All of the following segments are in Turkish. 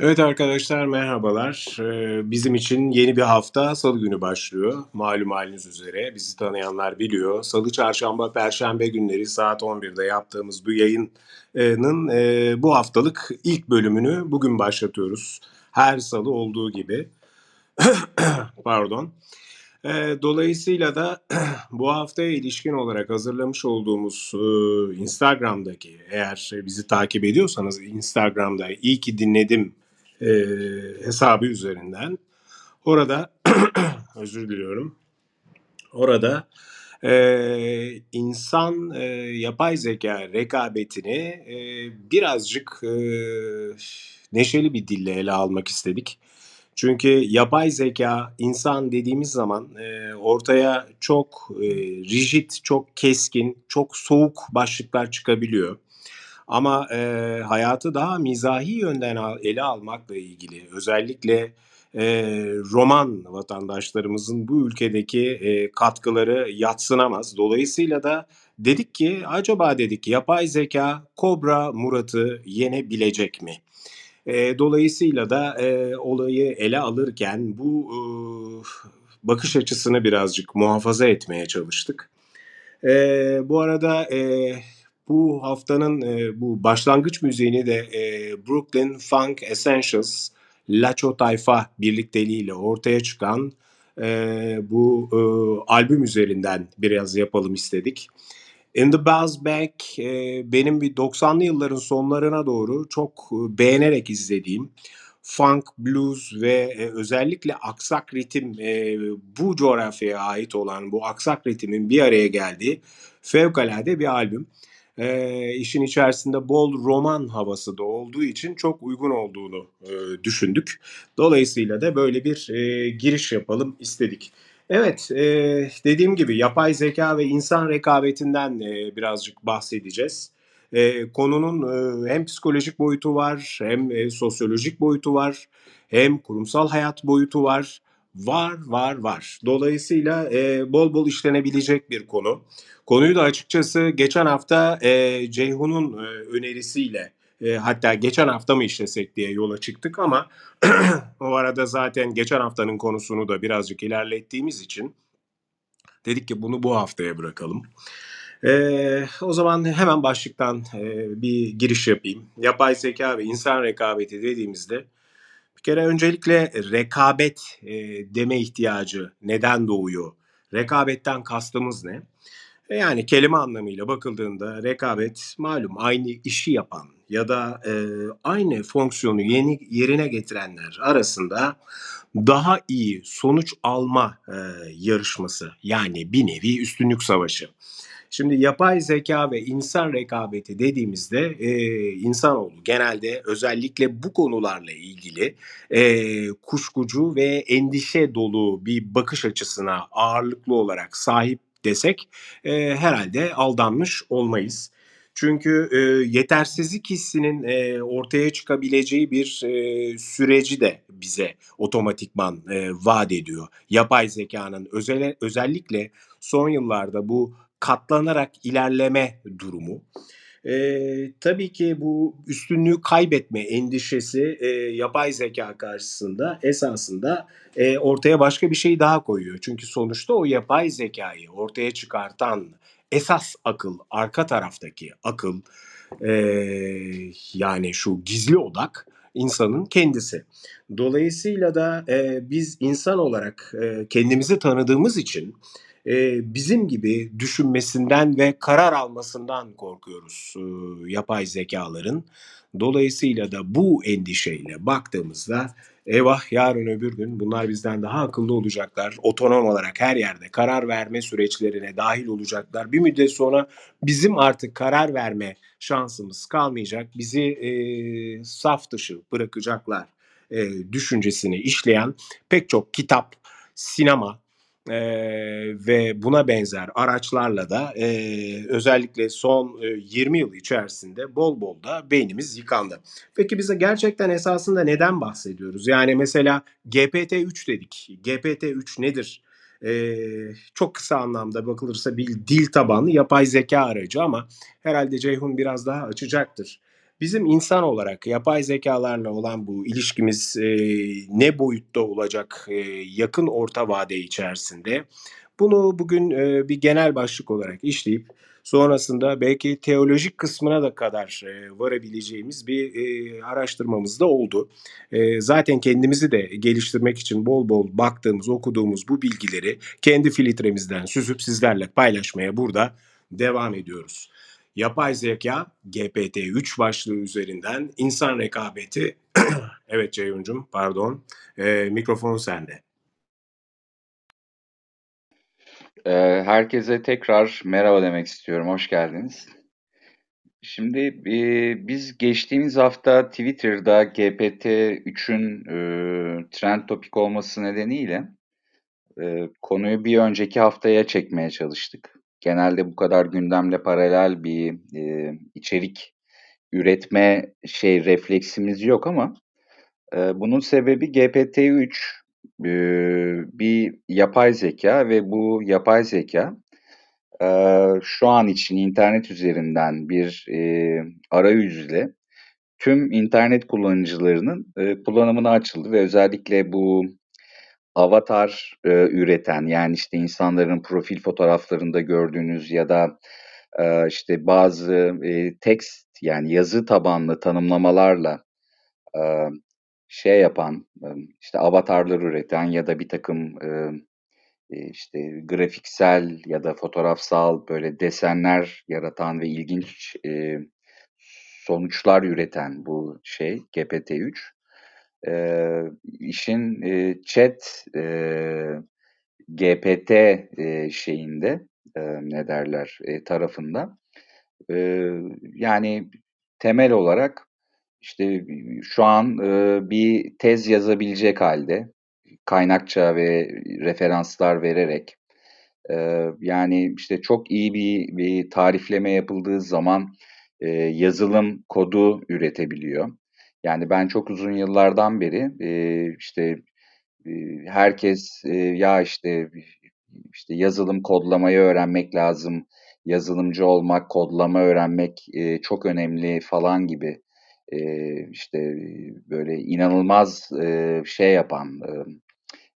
Evet arkadaşlar merhabalar. Ee, bizim için yeni bir hafta Salı günü başlıyor. Malum haliniz üzere bizi tanıyanlar biliyor. Salı, Çarşamba, Perşembe günleri saat 11'de yaptığımız bu yayının e, bu haftalık ilk bölümünü bugün başlatıyoruz. Her Salı olduğu gibi. Pardon. E, dolayısıyla da bu haftaya ilişkin olarak hazırlamış olduğumuz e, Instagram'daki eğer bizi takip ediyorsanız Instagram'da iyi ki dinledim e, hesabı üzerinden orada özür diliyorum orada e, insan e, yapay zeka rekabetini e, birazcık e, neşeli bir dille ele almak istedik. Çünkü yapay zeka insan dediğimiz zaman e, ortaya çok e, rigid, çok keskin, çok soğuk başlıklar çıkabiliyor. Ama e, hayatı daha mizahi yönden al, ele almakla ilgili özellikle e, Roman vatandaşlarımızın bu ülkedeki e, katkıları yatsınamaz. Dolayısıyla da dedik ki acaba dedik yapay zeka Kobra Murat'ı yenebilecek mi? E, dolayısıyla da e, olayı ele alırken bu e, bakış açısını birazcık muhafaza etmeye çalıştık. E, bu arada e, bu haftanın e, bu başlangıç müziğini de e, Brooklyn Funk Essentials Laço Tayfa birlikteliğiyle ortaya çıkan e, bu e, albüm üzerinden biraz yapalım istedik. In the Bells Back e, benim bir 90'lı yılların sonlarına doğru çok e, beğenerek izlediğim funk, blues ve e, özellikle aksak ritim e, bu coğrafyaya ait olan bu aksak ritimin bir araya geldiği fevkalade bir albüm. E, işin içerisinde bol roman havası da olduğu için çok uygun olduğunu e, düşündük. Dolayısıyla da böyle bir e, giriş yapalım istedik. Evet, e, dediğim gibi yapay zeka ve insan rekabetinden e, birazcık bahsedeceğiz. E, konunun e, hem psikolojik boyutu var, hem e, sosyolojik boyutu var, hem kurumsal hayat boyutu var. Var, var, var. Dolayısıyla e, bol bol işlenebilecek bir konu. Konuyu da açıkçası geçen hafta e, Ceyhun'un e, önerisiyle e, hatta geçen hafta mı işlesek diye yola çıktık ama o arada zaten geçen haftanın konusunu da birazcık ilerlettiğimiz için dedik ki bunu bu haftaya bırakalım. Ee, o zaman hemen başlıktan e, bir giriş yapayım. Yapay zeka ve insan rekabeti dediğimizde bir kere öncelikle rekabet e, deme ihtiyacı neden doğuyor? Rekabetten kastımız ne? E, yani kelime anlamıyla bakıldığında rekabet malum aynı işi yapan ya da e, aynı fonksiyonu yeni yerine getirenler arasında daha iyi sonuç alma e, yarışması yani bir nevi üstünlük savaşı. Şimdi yapay zeka ve insan rekabeti dediğimizde e, insanoğlu genelde özellikle bu konularla ilgili e, kuşkucu ve endişe dolu bir bakış açısına ağırlıklı olarak sahip desek e, herhalde aldanmış olmayız. Çünkü e, yetersizlik hissinin e, ortaya çıkabileceği bir e, süreci de bize otomatikman e, vaat ediyor. Yapay zekanın özel, özellikle son yıllarda bu katlanarak ilerleme durumu. Ee, tabii ki bu üstünlüğü kaybetme endişesi e, yapay zeka karşısında esasında e, ortaya başka bir şey daha koyuyor. Çünkü sonuçta o yapay zekayı ortaya çıkartan esas akıl, arka taraftaki akıl e, yani şu gizli odak insanın kendisi. Dolayısıyla da e, biz insan olarak e, kendimizi tanıdığımız için e, bizim gibi düşünmesinden ve karar almasından korkuyoruz e, yapay zekaların. Dolayısıyla da bu endişeyle baktığımızda eyvah yarın öbür gün bunlar bizden daha akıllı olacaklar. Otonom olarak her yerde karar verme süreçlerine dahil olacaklar. Bir müddet sonra bizim artık karar verme şansımız kalmayacak. Bizi e, saf dışı bırakacaklar e, düşüncesini işleyen pek çok kitap, sinema, e, ve buna benzer araçlarla da e, özellikle son e, 20 yıl içerisinde bol bol da beynimiz yıkandı. Peki bize gerçekten esasında neden bahsediyoruz? Yani mesela GPT-3 dedik. GPT-3 nedir? Ee, çok kısa anlamda bakılırsa bir dil tabanlı yapay zeka aracı ama herhalde Ceyhun biraz daha açacaktır. Bizim insan olarak yapay zekalarla olan bu ilişkimiz, eee, ne boyutta olacak, eee, yakın orta vade içerisinde? Bunu bugün, eee, bir genel başlık olarak işleyip sonrasında belki teolojik kısmına da kadar, eee, varabileceğimiz bir, eee, araştırmamız da oldu. Eee, zaten kendimizi de geliştirmek için bol bol baktığımız, okuduğumuz bu bilgileri kendi filtremizden süzüp sizlerle paylaşmaya burada devam ediyoruz. Yapay zeka GPT-3 başlığı üzerinden insan rekabeti. evet Ceyhun'cum pardon. Ee, mikrofon sende. Ee, herkese tekrar merhaba demek istiyorum. Hoş geldiniz. Şimdi e, biz geçtiğimiz hafta Twitter'da GPT-3'ün e, trend topik olması nedeniyle e, konuyu bir önceki haftaya çekmeye çalıştık. Genelde bu kadar gündemle paralel bir e, içerik üretme şey refleksimiz yok ama e, bunun sebebi GPT-3 e, bir yapay zeka ve bu yapay zeka e, şu an için internet üzerinden bir e, arayüzle tüm internet kullanıcılarının e, kullanımına açıldı ve özellikle bu avatar e, üreten yani işte insanların profil fotoğraflarında gördüğünüz ya da e, işte bazı e, text yani yazı tabanlı tanımlamalarla e, şey yapan e, işte avatarlar üreten ya da bir takım e, e işte grafiksel ya da fotoğrafsal böyle desenler yaratan ve ilginç e, sonuçlar üreten bu şey GPT-3 e, işin e, chat e, GPT e, şeyinde e, ne derler e, tarafında e, yani temel olarak işte şu an e, bir tez yazabilecek halde kaynakça ve referanslar vererek e, yani işte çok iyi bir, bir tarifleme yapıldığı zaman e, yazılım kodu üretebiliyor. Yani ben çok uzun yıllardan beri e, işte e, herkes e, ya işte işte yazılım kodlamayı öğrenmek lazım, yazılımcı olmak, kodlama öğrenmek e, çok önemli falan gibi e, işte böyle inanılmaz e, şey yapan, e,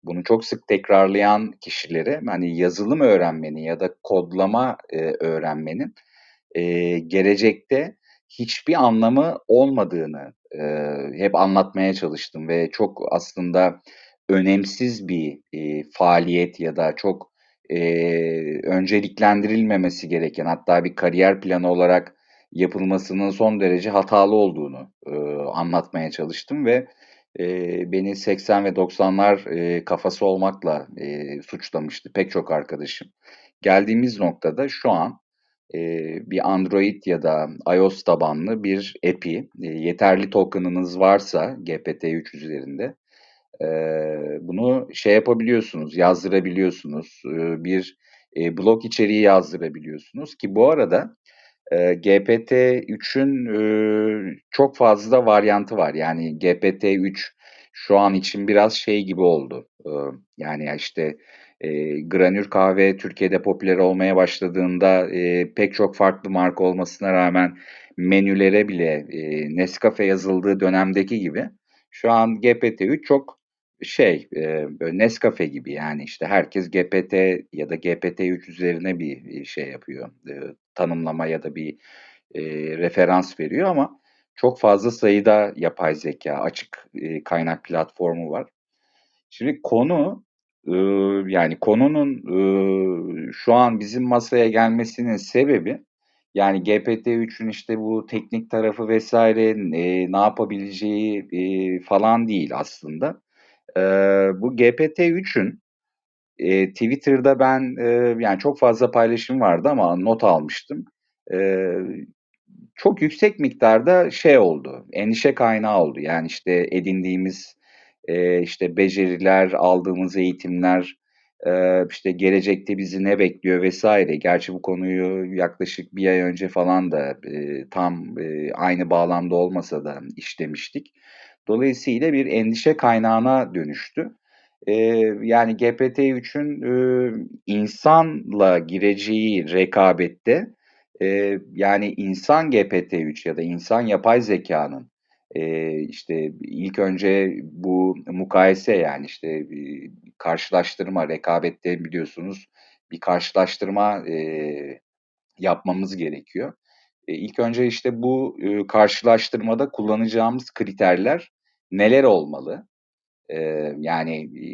bunu çok sık tekrarlayan kişilere hani yazılım öğrenmenin ya da kodlama e, öğrenmenin e, gelecekte hiçbir anlamı olmadığını e, hep anlatmaya çalıştım ve çok aslında önemsiz bir e, faaliyet ya da çok e, önceliklendirilmemesi gereken hatta bir kariyer planı olarak yapılmasının son derece hatalı olduğunu e, anlatmaya çalıştım ve e, beni 80 ve 90'lar e, kafası olmakla e, suçlamıştı pek çok arkadaşım. Geldiğimiz noktada şu an e, bir Android ya da iOS tabanlı bir app'i e, yeterli token'ınız varsa GPT-3 üzerinde e, bunu şey yapabiliyorsunuz, yazdırabiliyorsunuz. E, bir e, blog içeriği yazdırabiliyorsunuz ki bu arada e, GPT-3'ün e, çok fazla varyantı var. Yani GPT-3 şu an için biraz şey gibi oldu. Yani işte e, granür kahve Türkiye'de popüler olmaya başladığında e, pek çok farklı marka olmasına rağmen menülere bile e, Nescafe yazıldığı dönemdeki gibi şu an GPT-3 çok şey e, Nescafe gibi yani işte herkes GPT ya da GPT-3 üzerine bir şey yapıyor. E, tanımlama ya da bir e, referans veriyor ama çok fazla sayıda yapay zeka açık e, kaynak platformu var. Şimdi konu e, yani konunun e, şu an bizim masaya gelmesinin sebebi yani GPT-3'ün işte bu teknik tarafı vesaire e, ne yapabileceği e, falan değil aslında. E, bu GPT-3'ün e, Twitter'da ben e, yani çok fazla paylaşım vardı ama not almıştım. E, çok yüksek miktarda şey oldu, endişe kaynağı oldu. Yani işte edindiğimiz e, işte beceriler, aldığımız eğitimler, e, işte gelecekte bizi ne bekliyor vesaire. Gerçi bu konuyu yaklaşık bir ay önce falan da e, tam e, aynı bağlamda olmasa da işlemiştik. Dolayısıyla bir endişe kaynağına dönüştü. Yani GPT-3'ün e, insanla gireceği rekabette yani insan GPT-3 ya da insan yapay zekanın e, işte ilk önce bu mukayese yani işte e, karşılaştırma, rekabette biliyorsunuz bir karşılaştırma yapmamız gerekiyor. E, ilk önce işte bu e, karşılaştırmada kullanacağımız kriterler neler olmalı? Yani e,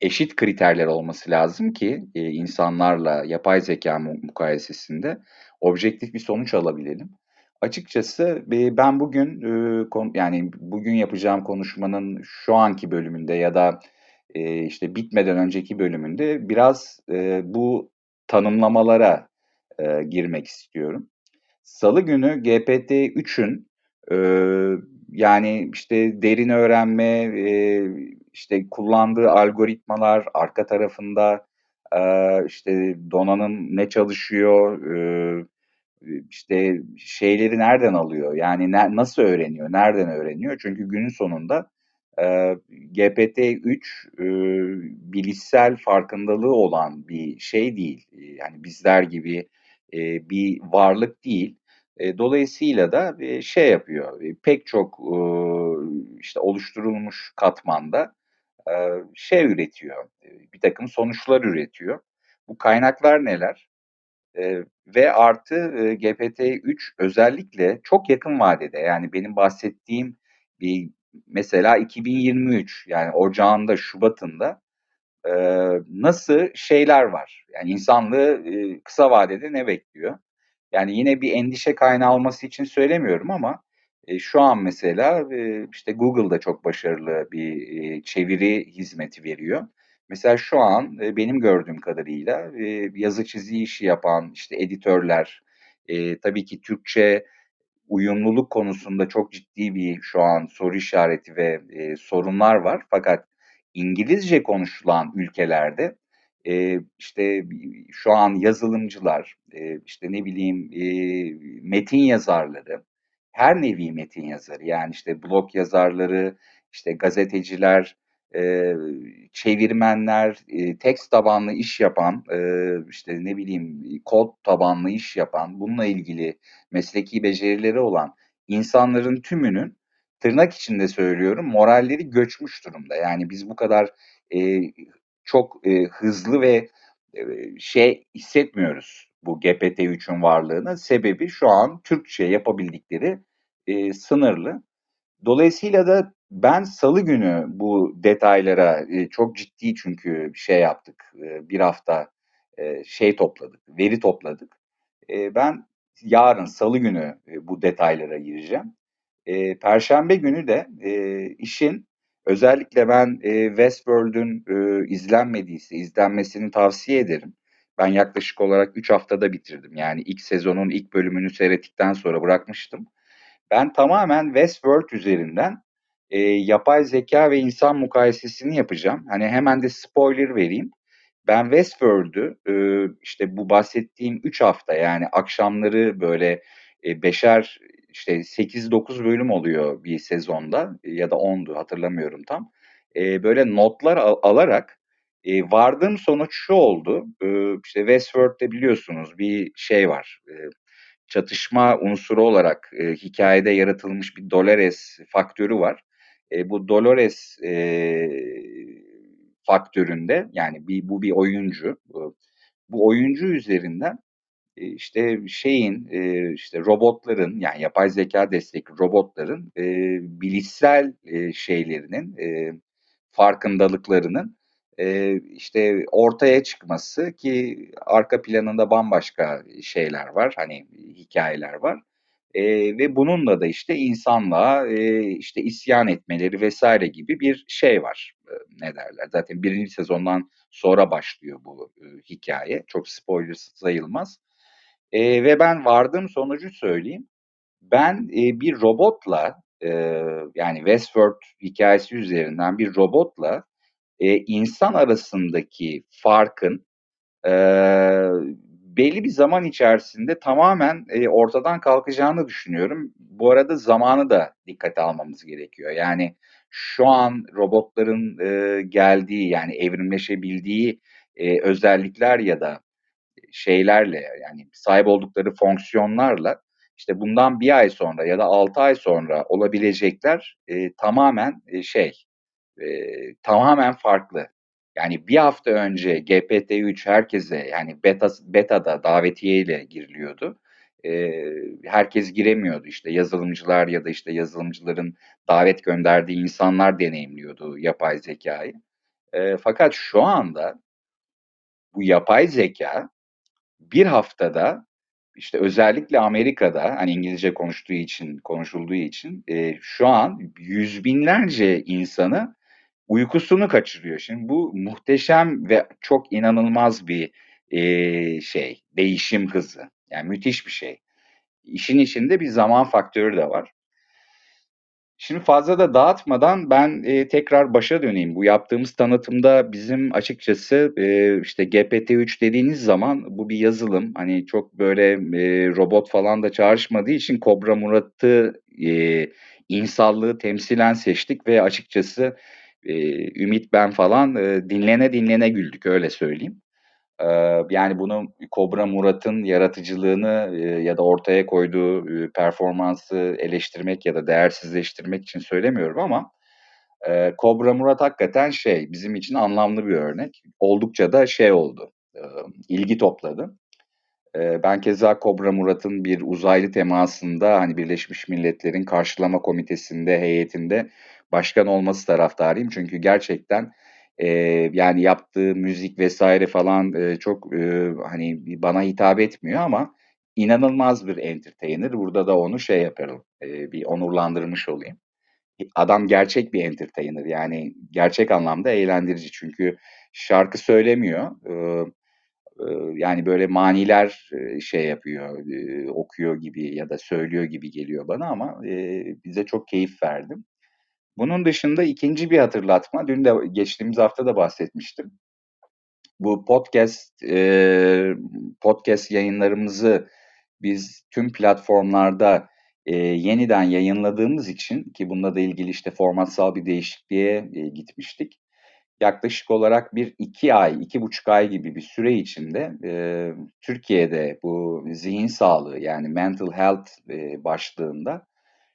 eşit kriterler olması lazım ki e, insanlarla yapay zeka mukayesesinde objektif bir sonuç alabilelim. Açıkçası e, ben bugün e, yani bugün yapacağım konuşmanın şu anki bölümünde ya da e, işte bitmeden önceki bölümünde biraz bu tanımlamalara girmek istiyorum. Salı günü GPT-3'ün e, yani işte derin öğrenme, işte kullandığı algoritmalar, arka tarafında işte donanım ne çalışıyor, işte şeyleri nereden alıyor, yani ne, nasıl öğreniyor, nereden öğreniyor? Çünkü günün sonunda e, GPT-3 e, bilişsel farkındalığı olan bir şey değil. Yani bizler gibi e, bir varlık değil. E, dolayısıyla da e, şey yapıyor, e, pek çok e, işte oluşturulmuş katmanda e, şey üretiyor, e, bir takım sonuçlar üretiyor. Bu kaynaklar neler? E, ve artı e, GPT-3 özellikle çok yakın vadede yani benim bahsettiğim bir mesela 2023 yani ocağında, şubatında e, nasıl şeyler var? Yani insanlığı e, kısa vadede ne bekliyor? Yani yine bir endişe kaynağı olması için söylemiyorum ama e, şu an mesela e, işte Google'da çok başarılı bir e, çeviri hizmeti veriyor. Mesela şu an e, benim gördüğüm kadarıyla e, yazı çizi işi yapan işte editörler, e, tabii ki Türkçe uyumluluk konusunda çok ciddi bir şu an soru işareti ve sorunlar var. Fakat İngilizce konuşulan ülkelerde işte şu an yazılımcılar, işte ne bileyim metin yazarları, her nevi metin yazarı yani işte blog yazarları, işte gazeteciler, e, çevirmenler, e, tekst tabanlı iş yapan, e, işte ne bileyim kod tabanlı iş yapan, bununla ilgili mesleki becerileri olan insanların tümünün tırnak içinde söylüyorum moralleri göçmüş durumda. Yani biz bu kadar e, çok e, hızlı ve e, şey hissetmiyoruz bu GPT-3'ün varlığını. Sebebi şu an Türkçe yapabildikleri e, sınırlı. Dolayısıyla da ben salı günü bu detaylara e, çok ciddi çünkü şey yaptık. E, bir hafta e, şey topladık, veri topladık. Ben yarın salı günü bu detaylara gireceğim. Perşembe günü de işin özellikle ben e, Westworld'ün izlenmediyse izlenmesini tavsiye ederim. Ben yaklaşık olarak 3 haftada bitirdim. Yani ilk sezonun ilk bölümünü seyrettikten sonra bırakmıştım. Ben tamamen Westworld üzerinden e, yapay zeka ve insan mukayesesini yapacağım. Hani hemen de spoiler vereyim. Ben Westworld'ü e, işte bu bahsettiğim 3 hafta yani akşamları böyle e, beşer işte 8-9 bölüm oluyor bir sezonda ya da 10'du hatırlamıyorum tam. E, böyle notlar al- alarak e, vardığım sonuç şu oldu. E, işte Westworld'de biliyorsunuz bir şey var. E, çatışma unsuru olarak e, hikayede yaratılmış bir Dolores faktörü var. E, bu Dolores e, faktöründe yani bir, bu bir oyuncu. Bu, bu oyuncu üzerinden e, işte şeyin e, işte robotların yani yapay zeka destekli robotların e, bilişsel e, şeylerinin e, farkındalıklarının e, işte ortaya çıkması ki arka planında bambaşka şeyler var hani hikayeler var e, ve bununla da işte insanlığa e, işte isyan etmeleri vesaire gibi bir şey var. E, ne derler? Zaten birinci sezondan sonra başlıyor bu e, hikaye. Çok spoiler sayılmaz. E, ve ben vardığım sonucu söyleyeyim. Ben e, bir robotla e, yani Westworld hikayesi üzerinden bir robotla e, insan arasındaki farkın e, belli bir zaman içerisinde tamamen e, ortadan kalkacağını düşünüyorum. Bu arada zamanı da dikkate almamız gerekiyor. Yani şu an robotların e, geldiği yani evrimleşebildiği e, özellikler ya da şeylerle yani sahip oldukları fonksiyonlarla işte bundan bir ay sonra ya da altı ay sonra olabilecekler e, tamamen e, şey e, tamamen farklı. Yani bir hafta önce GPT-3 herkese yani beta, beta'da davetiyeyle giriliyordu. E, herkes giremiyordu işte yazılımcılar ya da işte yazılımcıların davet gönderdiği insanlar deneyimliyordu yapay zekayı. E, fakat şu anda bu yapay zeka bir haftada işte özellikle Amerika'da hani İngilizce konuştuğu için konuşulduğu için e, şu an yüz binlerce insanı uykusunu kaçırıyor. Şimdi bu muhteşem ve çok inanılmaz bir e, şey değişim hızı. Yani müthiş bir şey. İşin içinde bir zaman faktörü de var. Şimdi fazla da dağıtmadan ben e, tekrar başa döneyim. Bu yaptığımız tanıtımda bizim açıkçası e, işte GPT-3 dediğiniz zaman bu bir yazılım. Hani çok böyle e, robot falan da çağrışmadığı için Kobra Murat'ı e, insanlığı temsilen seçtik ve açıkçası e, Ümit ben falan e, dinlene dinlene güldük öyle söyleyeyim. E, yani bunu Kobra Murat'ın yaratıcılığını e, ya da ortaya koyduğu e, performansı eleştirmek ya da değersizleştirmek için söylemiyorum ama e, Kobra Murat hakikaten şey bizim için anlamlı bir örnek. Oldukça da şey oldu, e, ilgi topladı. Ben keza Kobra Murat'ın bir uzaylı temasında hani Birleşmiş Milletler'in karşılama komitesinde, heyetinde başkan olması taraftarıyım. Çünkü gerçekten e, yani yaptığı müzik vesaire falan e, çok e, hani bana hitap etmiyor ama inanılmaz bir entertainer. Burada da onu şey yaparım, e, bir onurlandırmış olayım. Adam gerçek bir entertainer yani gerçek anlamda eğlendirici çünkü şarkı söylemiyor. E, yani böyle maniler şey yapıyor, okuyor gibi ya da söylüyor gibi geliyor bana ama bize çok keyif verdi. Bunun dışında ikinci bir hatırlatma, dün de geçtiğimiz hafta da bahsetmiştim. Bu podcast podcast yayınlarımızı biz tüm platformlarda yeniden yayınladığımız için ki bununla da ilgili işte formatsal bir değişikliğe gitmiştik yaklaşık olarak bir iki ay, iki buçuk ay gibi bir süre içinde e, Türkiye'de bu zihin sağlığı yani mental health e, başlığında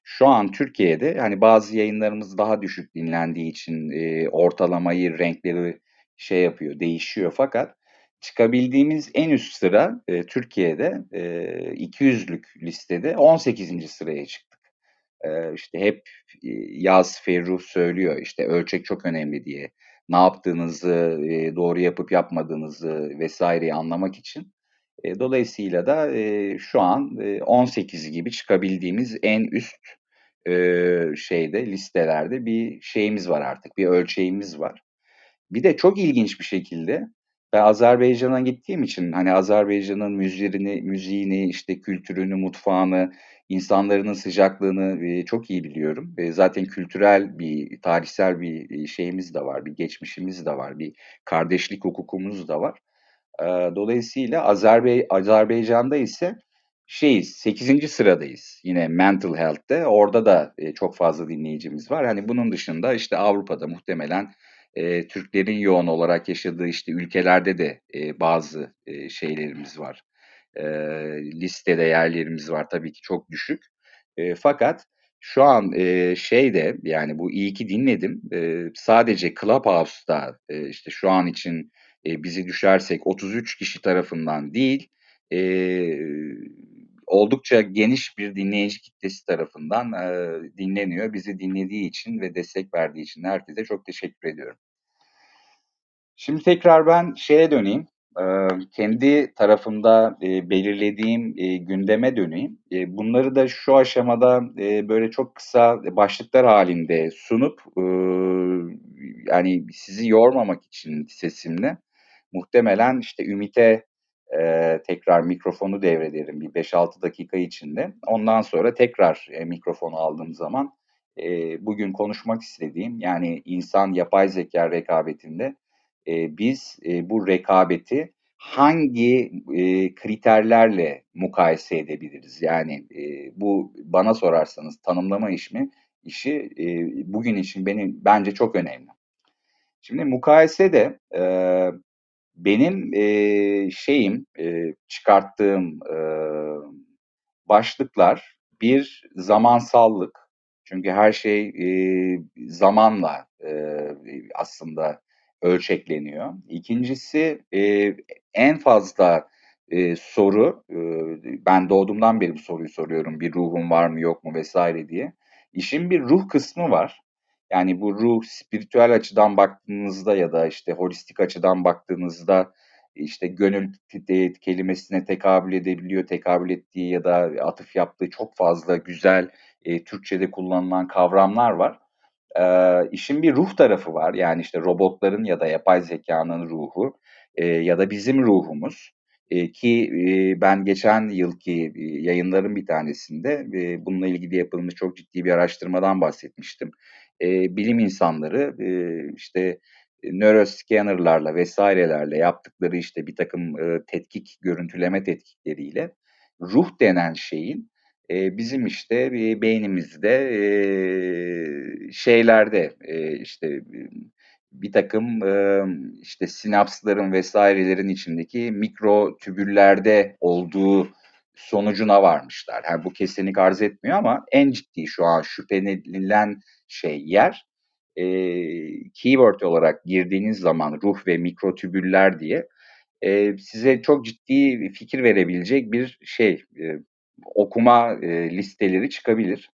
şu an Türkiye'de hani bazı yayınlarımız daha düşük dinlendiği için e, ortalamayı, renkleri şey yapıyor, değişiyor fakat çıkabildiğimiz en üst sıra e, Türkiye'de e, 200'lük listede 18. sıraya çıktık. E, işte hep Yaz Ferruh söylüyor işte ölçek çok önemli diye ne yaptığınızı, e, doğru yapıp yapmadığınızı vesaireyi anlamak için. E, dolayısıyla da e, şu an e, 18 gibi çıkabildiğimiz en üst e, şeyde listelerde bir şeyimiz var artık, bir ölçeğimiz var. Bir de çok ilginç bir şekilde ben Azerbaycan'a gittiğim için hani Azerbaycan'ın müziğini, müziğini, işte kültürünü, mutfağını, insanların sıcaklığını e, çok iyi biliyorum. E, zaten kültürel bir, tarihsel bir e, şeyimiz de var, bir geçmişimiz de var, bir kardeşlik hukukumuz da var. E, dolayısıyla Azerbe Azerbaycan'da ise şeyiz, 8. sıradayız yine mental health'te. Orada da e, çok fazla dinleyicimiz var. Hani bunun dışında işte Avrupa'da muhtemelen e, Türklerin yoğun olarak yaşadığı işte ülkelerde de e, bazı e, şeylerimiz var. E, listede yerlerimiz var tabii ki çok düşük. E, fakat şu an e, şeyde yani bu iyi ki dinledim. E, sadece Clubhouse'da e, işte şu an için e, bizi düşersek 33 kişi tarafından değil e, oldukça geniş bir dinleyici kitlesi tarafından e, dinleniyor. Bizi dinlediği için ve destek verdiği için herkese çok teşekkür ediyorum. Şimdi tekrar ben şeye döneyim. E, kendi tarafımda e, belirlediğim e, gündeme döneyim. E, bunları da şu aşamada e, böyle çok kısa başlıklar halinde sunup e, yani sizi yormamak için sesimle muhtemelen işte Ümit'e e, tekrar mikrofonu devrederim bir 5-6 dakika içinde. Ondan sonra tekrar e, mikrofonu aldığım zaman e, bugün konuşmak istediğim yani insan yapay zeka rekabetinde e, biz e, bu rekabeti hangi e, kriterlerle mukayese edebiliriz? Yani e, bu bana sorarsanız tanımlama işi işi e, bugün için benim bence çok önemli. Şimdi mukayese de e, benim e, şeyim, e, çıkarttığım e, başlıklar bir zamansallık. Çünkü her şey e, zamanla e, aslında ölçekleniyor. İkincisi e, en fazla e, soru, e, ben doğduğumdan beri bu soruyu soruyorum. Bir ruhum var mı yok mu vesaire diye. İşin bir ruh kısmı var. Yani bu ruh spiritüel açıdan baktığınızda ya da işte holistik açıdan baktığınızda işte gönül kelimesine tekabül edebiliyor, tekabül ettiği ya da atıf yaptığı çok fazla güzel e, Türkçe'de kullanılan kavramlar var. E, işin bir ruh tarafı var. Yani işte robotların ya da yapay zekanın ruhu e, ya da bizim ruhumuz. E, ki e, ben geçen yılki e, yayınların bir tanesinde e, bununla ilgili yapılmış çok ciddi bir araştırmadan bahsetmiştim. E, bilim insanları e, işte nöroscannerlarla vesairelerle yaptıkları işte bir takım e, tetkik, görüntüleme tetkikleriyle ruh denen şeyin e, bizim işte e, beynimizde e, şeylerde e, işte bir takım e, işte sinapsların vesairelerin içindeki mikro tübüllerde olduğu sonucuna varmışlar. Yani bu kesinlik arz etmiyor ama en ciddi şu an şüphelenilen şey yer e, keyword olarak girdiğiniz zaman ruh ve mikrotübüller diye e, size çok ciddi fikir verebilecek bir şey e, okuma e, listeleri çıkabilir.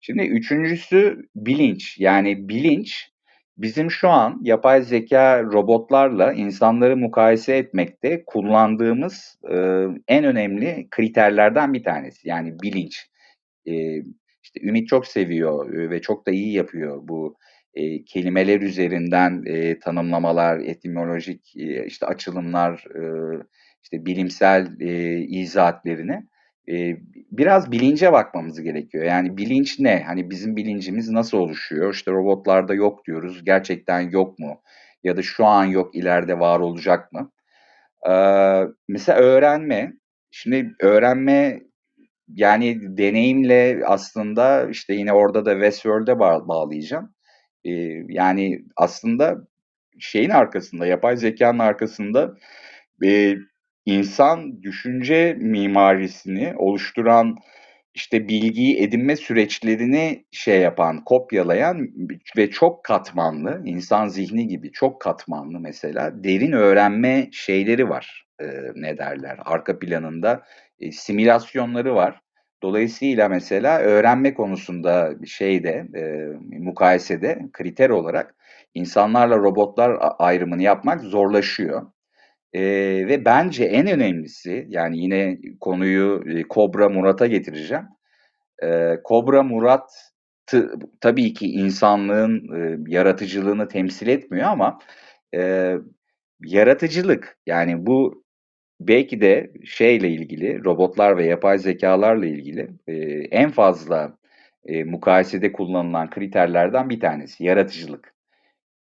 Şimdi üçüncüsü bilinç. Yani bilinç bizim şu an yapay zeka robotlarla insanları mukayese etmekte kullandığımız e, en önemli kriterlerden bir tanesi. Yani bilinç. E, işte Ümit çok seviyor ve çok da iyi yapıyor bu e, kelimeler üzerinden e, tanımlamalar, etimolojik e, işte açılımlar, e, işte bilimsel e, izahatlerini e, biraz bilince bakmamız gerekiyor. Yani bilinç ne? Hani bizim bilincimiz nasıl oluşuyor? İşte robotlarda yok diyoruz. Gerçekten yok mu? Ya da şu an yok, ileride var olacak mı? Ee, mesela öğrenme. Şimdi öğrenme yani deneyimle aslında işte yine orada da Westworld'e bağ bağlayacağım. Ee, yani aslında şeyin arkasında, yapay zekanın arkasında e, insan düşünce mimarisini oluşturan işte bilgiyi edinme süreçlerini şey yapan, kopyalayan ve çok katmanlı, insan zihni gibi çok katmanlı mesela derin öğrenme şeyleri var. E, ne derler? Arka planında e, simülasyonları var. Dolayısıyla mesela öğrenme konusunda şeyde, e, mukayesede kriter olarak insanlarla robotlar ayrımını yapmak zorlaşıyor. E, ve bence en önemlisi yani yine konuyu e, Kobra Murat'a getireceğim. E, Kobra Murat tabii ki insanlığın e, yaratıcılığını temsil etmiyor ama e, yaratıcılık yani bu belki de şeyle ilgili robotlar ve yapay zekalarla ilgili e, en fazla e, mukayesede kullanılan kriterlerden bir tanesi yaratıcılık.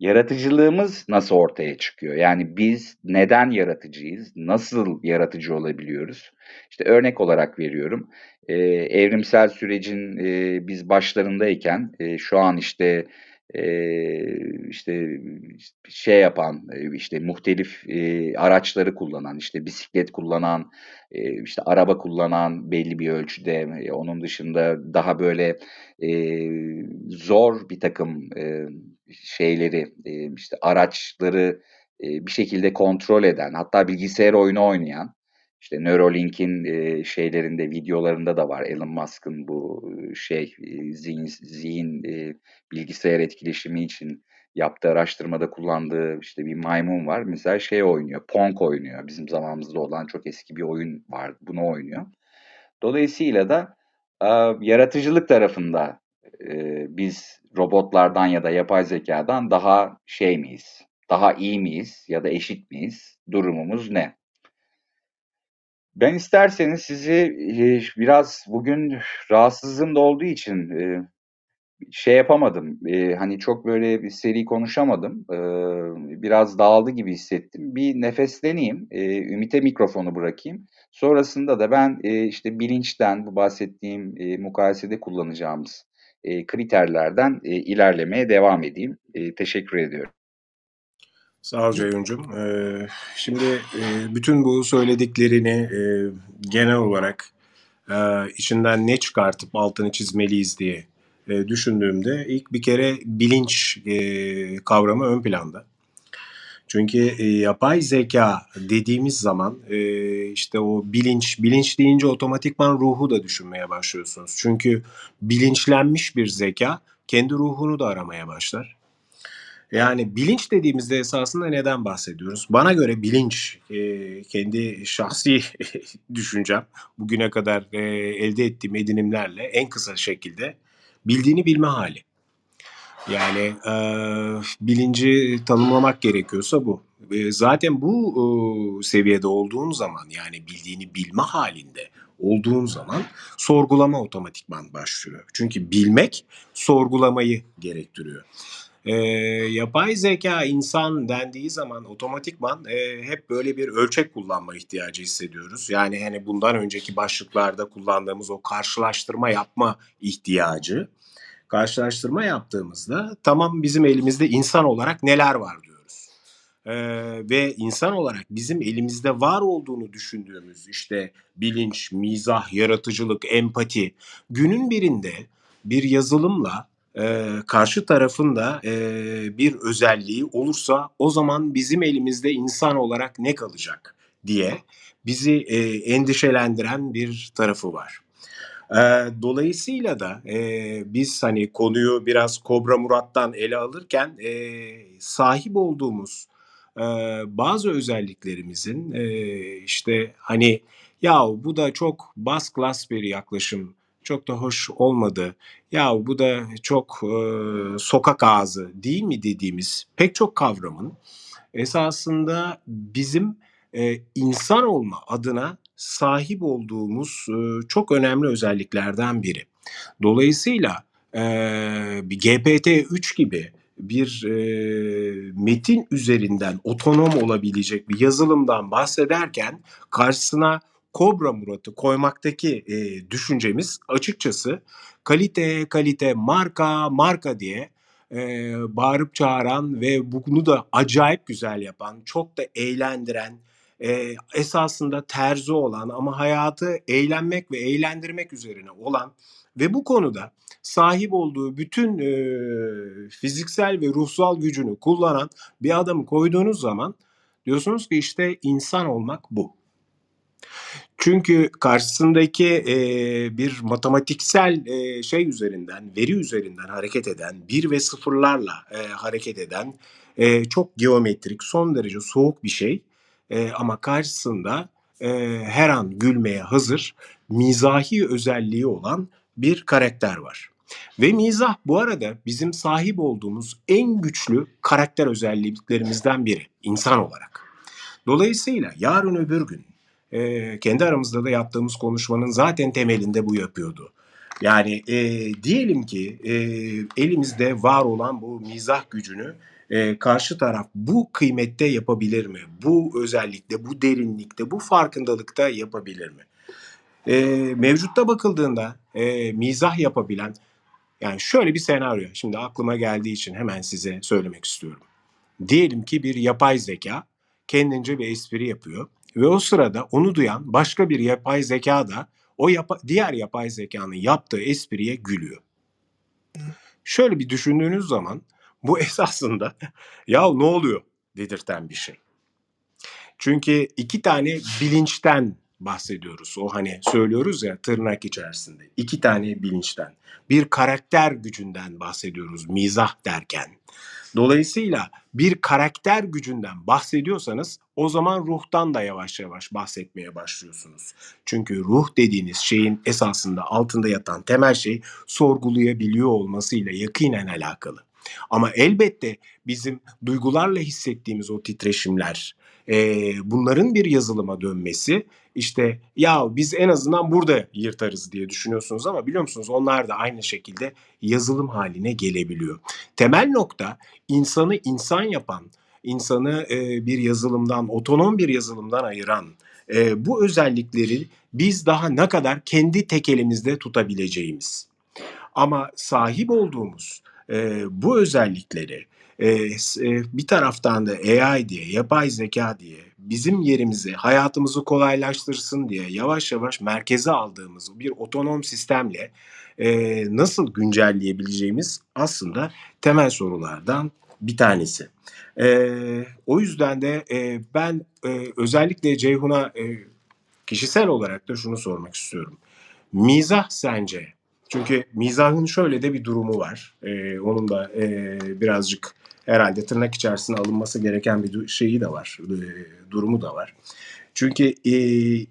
Yaratıcılığımız nasıl ortaya çıkıyor? Yani biz neden yaratıcıyız? Nasıl yaratıcı olabiliyoruz? İşte örnek olarak veriyorum. Ee, evrimsel sürecin e, biz başlarındayken e, şu an işte e, işte şey yapan işte muhtelif e, araçları kullanan işte bisiklet kullanan e, işte araba kullanan belli bir ölçüde e, onun dışında daha böyle e, zor bir takım e, şeyleri, e, işte araçları e, bir şekilde kontrol eden, hatta bilgisayar oyunu oynayan, işte Neuralink'in e, şeylerinde, videolarında da var Elon Musk'ın bu şey zihin, zihin bilgisayar etkileşimi için yaptığı araştırmada kullandığı işte bir maymun var. Mesela şey oynuyor, Pong oynuyor. Bizim zamanımızda olan çok eski bir oyun var. Bunu oynuyor. Dolayısıyla da yaratıcılık tarafında biz robotlardan ya da yapay zekadan daha şey miyiz? Daha iyi miyiz ya da eşit miyiz? Durumumuz ne? Ben isterseniz sizi biraz bugün rahatsızlığım da olduğu için şey yapamadım. hani çok böyle bir seri konuşamadım. biraz dağıldı gibi hissettim. Bir nefesleneyim. Ümit'e mikrofonu bırakayım. Sonrasında da ben işte bilinçten bu bahsettiğim mukayesede kullanacağımız kriterlerden ilerlemeye devam edeyim. teşekkür ediyorum. Sağ ol Ceyhuncuğum. Ee, şimdi e, bütün bu söylediklerini e, genel olarak e, içinden ne çıkartıp altını çizmeliyiz diye e, düşündüğümde ilk bir kere bilinç e, kavramı ön planda. Çünkü e, yapay zeka dediğimiz zaman e, işte o bilinç, bilinç deyince otomatikman ruhu da düşünmeye başlıyorsunuz. Çünkü bilinçlenmiş bir zeka kendi ruhunu da aramaya başlar. Yani bilinç dediğimizde esasında neden bahsediyoruz? Bana göre bilinç, e, kendi şahsi düşüncem, bugüne kadar e, elde ettiğim edinimlerle en kısa şekilde bildiğini bilme hali. Yani e, bilinci tanımlamak gerekiyorsa bu. E, zaten bu e, seviyede olduğun zaman yani bildiğini bilme halinde olduğun zaman sorgulama otomatikman başlıyor. Çünkü bilmek sorgulamayı gerektiriyor. E, yapay zeka insan dendiği zaman otomatikman e, hep böyle bir ölçek kullanma ihtiyacı hissediyoruz. Yani hani bundan önceki başlıklarda kullandığımız o karşılaştırma yapma ihtiyacı karşılaştırma yaptığımızda tamam bizim elimizde insan olarak neler var diyoruz. Ee, ve insan olarak bizim elimizde var olduğunu düşündüğümüz işte bilinç, mizah, yaratıcılık, empati günün birinde bir yazılımla e, karşı tarafında e, bir özelliği olursa o zaman bizim elimizde insan olarak ne kalacak diye bizi e, endişelendiren bir tarafı var. Eee, dolayısıyla da, eee, biz, hani, konuyu biraz Kobra Murat'tan ele alırken, eee, sahip olduğumuz, eee, bazı özelliklerimizin, eee, işte, hani, "Yahu bu da çok bas klas bir yaklaşım, çok da hoş olmadı. Yahu bu da çok, eee, sokak ağzı değil mi?" dediğimiz pek çok kavramın esasında bizim, eee, insan olma adına sahip olduğumuz çok önemli özelliklerden biri. Dolayısıyla e, bir GPT-3 gibi bir metin üzerinden otonom olabilecek bir yazılımdan bahsederken karşısına Kobra Murat'ı koymaktaki düşüncemiz açıkçası kalite, kalite, marka, marka diye e, bağırıp çağıran ve bunu da acayip güzel yapan, çok da eğlendiren, e, esasında terzi olan ama hayatı eğlenmek ve eğlendirmek üzerine olan ve bu konuda sahip olduğu bütün e, fiziksel ve ruhsal gücünü kullanan bir adamı koyduğunuz zaman diyorsunuz ki işte insan olmak bu. Çünkü karşısındaki e, bir matematiksel e, şey üzerinden, veri üzerinden hareket eden, bir ve sıfırlarla e, hareket eden, e, çok geometrik, son derece soğuk bir şey e, ama karşısında e, her an gülmeye hazır, mizahi özelliği olan bir karakter var. Ve mizah bu arada bizim sahip olduğumuz en güçlü karakter özelliklerimizden biri insan olarak. Dolayısıyla yarın öbür gün e, kendi aramızda da yaptığımız konuşmanın zaten temelinde bu yapıyordu. Yani e, diyelim ki e, elimizde var olan bu mizah gücünü e, karşı taraf bu kıymette yapabilir mi? Bu özellikle, bu derinlikte, bu farkındalıkta yapabilir mi? E, mevcutta bakıldığında e, mizah yapabilen, yani şöyle bir senaryo, şimdi aklıma geldiği için hemen size söylemek istiyorum. Diyelim ki bir yapay zeka kendince bir espri yapıyor ve o sırada onu duyan başka bir yapay zeka da o yapa, diğer yapay zekanın yaptığı espriye gülüyor. Şöyle bir düşündüğünüz zaman bu esasında ya ne oluyor dedirten bir şey. Çünkü iki tane bilinçten bahsediyoruz. O hani söylüyoruz ya tırnak içerisinde. iki tane bilinçten. Bir karakter gücünden bahsediyoruz mizah derken. Dolayısıyla bir karakter gücünden bahsediyorsanız o zaman ruhtan da yavaş yavaş bahsetmeye başlıyorsunuz. Çünkü ruh dediğiniz şeyin esasında altında yatan temel şey sorgulayabiliyor olmasıyla yakinen alakalı. Ama elbette bizim duygularla hissettiğimiz o titreşimler, e, bunların bir yazılıma dönmesi işte ya biz en azından burada yırtarız diye düşünüyorsunuz ama biliyor musunuz onlar da aynı şekilde yazılım haline gelebiliyor. Temel nokta insanı insan yapan, insanı e, bir yazılımdan, otonom bir yazılımdan ayıran e, bu özellikleri biz daha ne kadar kendi tek elimizde tutabileceğimiz. Ama sahip olduğumuz e, bu özellikleri e, bir taraftan da AI diye, yapay zeka diye bizim yerimizi, hayatımızı kolaylaştırsın diye yavaş yavaş merkeze aldığımız bir otonom sistemle e, nasıl güncelleyebileceğimiz aslında temel sorulardan bir tanesi. E, o yüzden de e, ben e, özellikle Ceyhun'a e, kişisel olarak da şunu sormak istiyorum. Mizah sence? Çünkü mizahın şöyle de bir durumu var. E, onun da e, birazcık herhalde tırnak içerisine alınması gereken bir şeyi de var, e, durumu da var. Çünkü e,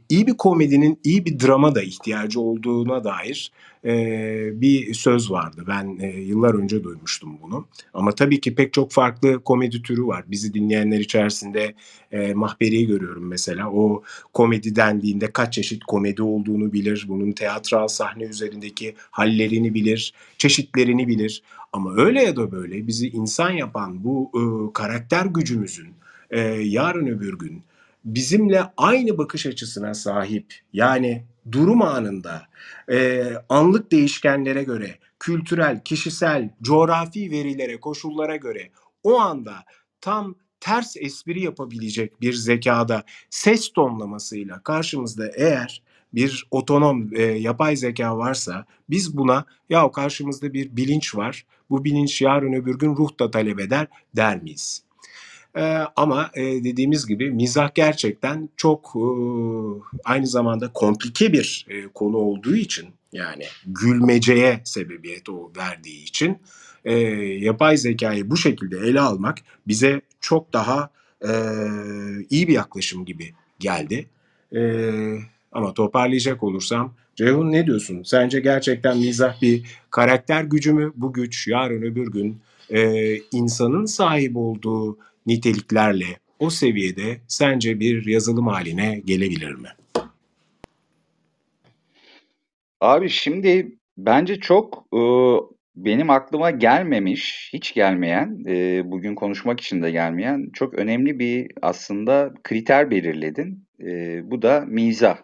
iyi bir komedinin iyi bir drama da ihtiyacı olduğuna dair e, bir söz vardı. Ben e, yıllar önce duymuştum bunu. Ama tabii ki pek çok farklı komedi türü var. Bizi dinleyenler içerisinde e, Mahberi'yi görüyorum mesela. O komedi dendiğinde kaç çeşit komedi olduğunu bilir. Bunun teatral sahne üzerindeki hallerini bilir, çeşitlerini bilir. Ama öyle ya da böyle bizi insan yapan bu e, karakter gücümüzün e, yarın öbür gün bizimle aynı bakış açısına sahip yani durum anında e, anlık değişkenlere göre kültürel, kişisel, coğrafi verilere, koşullara göre o anda tam ters espri yapabilecek bir zekada ses tonlamasıyla karşımızda eğer bir otonom e, yapay zeka varsa biz buna ya karşımızda bir bilinç var. Bu bilinç yarın öbür gün ruh da talep eder der miyiz? E, ama e, dediğimiz gibi mizah gerçekten çok e, aynı zamanda komplike bir e, konu olduğu için yani gülmeceye sebebiyet o verdiği için e, yapay zekayı bu şekilde ele almak bize çok daha e, iyi bir yaklaşım gibi geldi. E, ama toparlayacak olursam Ceyhun ne diyorsun? Sence gerçekten mizah bir karakter gücü mü? Bu güç yarın öbür gün e, insanın sahip olduğu niteliklerle o seviyede sence bir yazılım haline gelebilir mi? Abi şimdi bence çok e, benim aklıma gelmemiş, hiç gelmeyen, e, bugün konuşmak için de gelmeyen çok önemli bir aslında kriter belirledin. E, bu da mizah.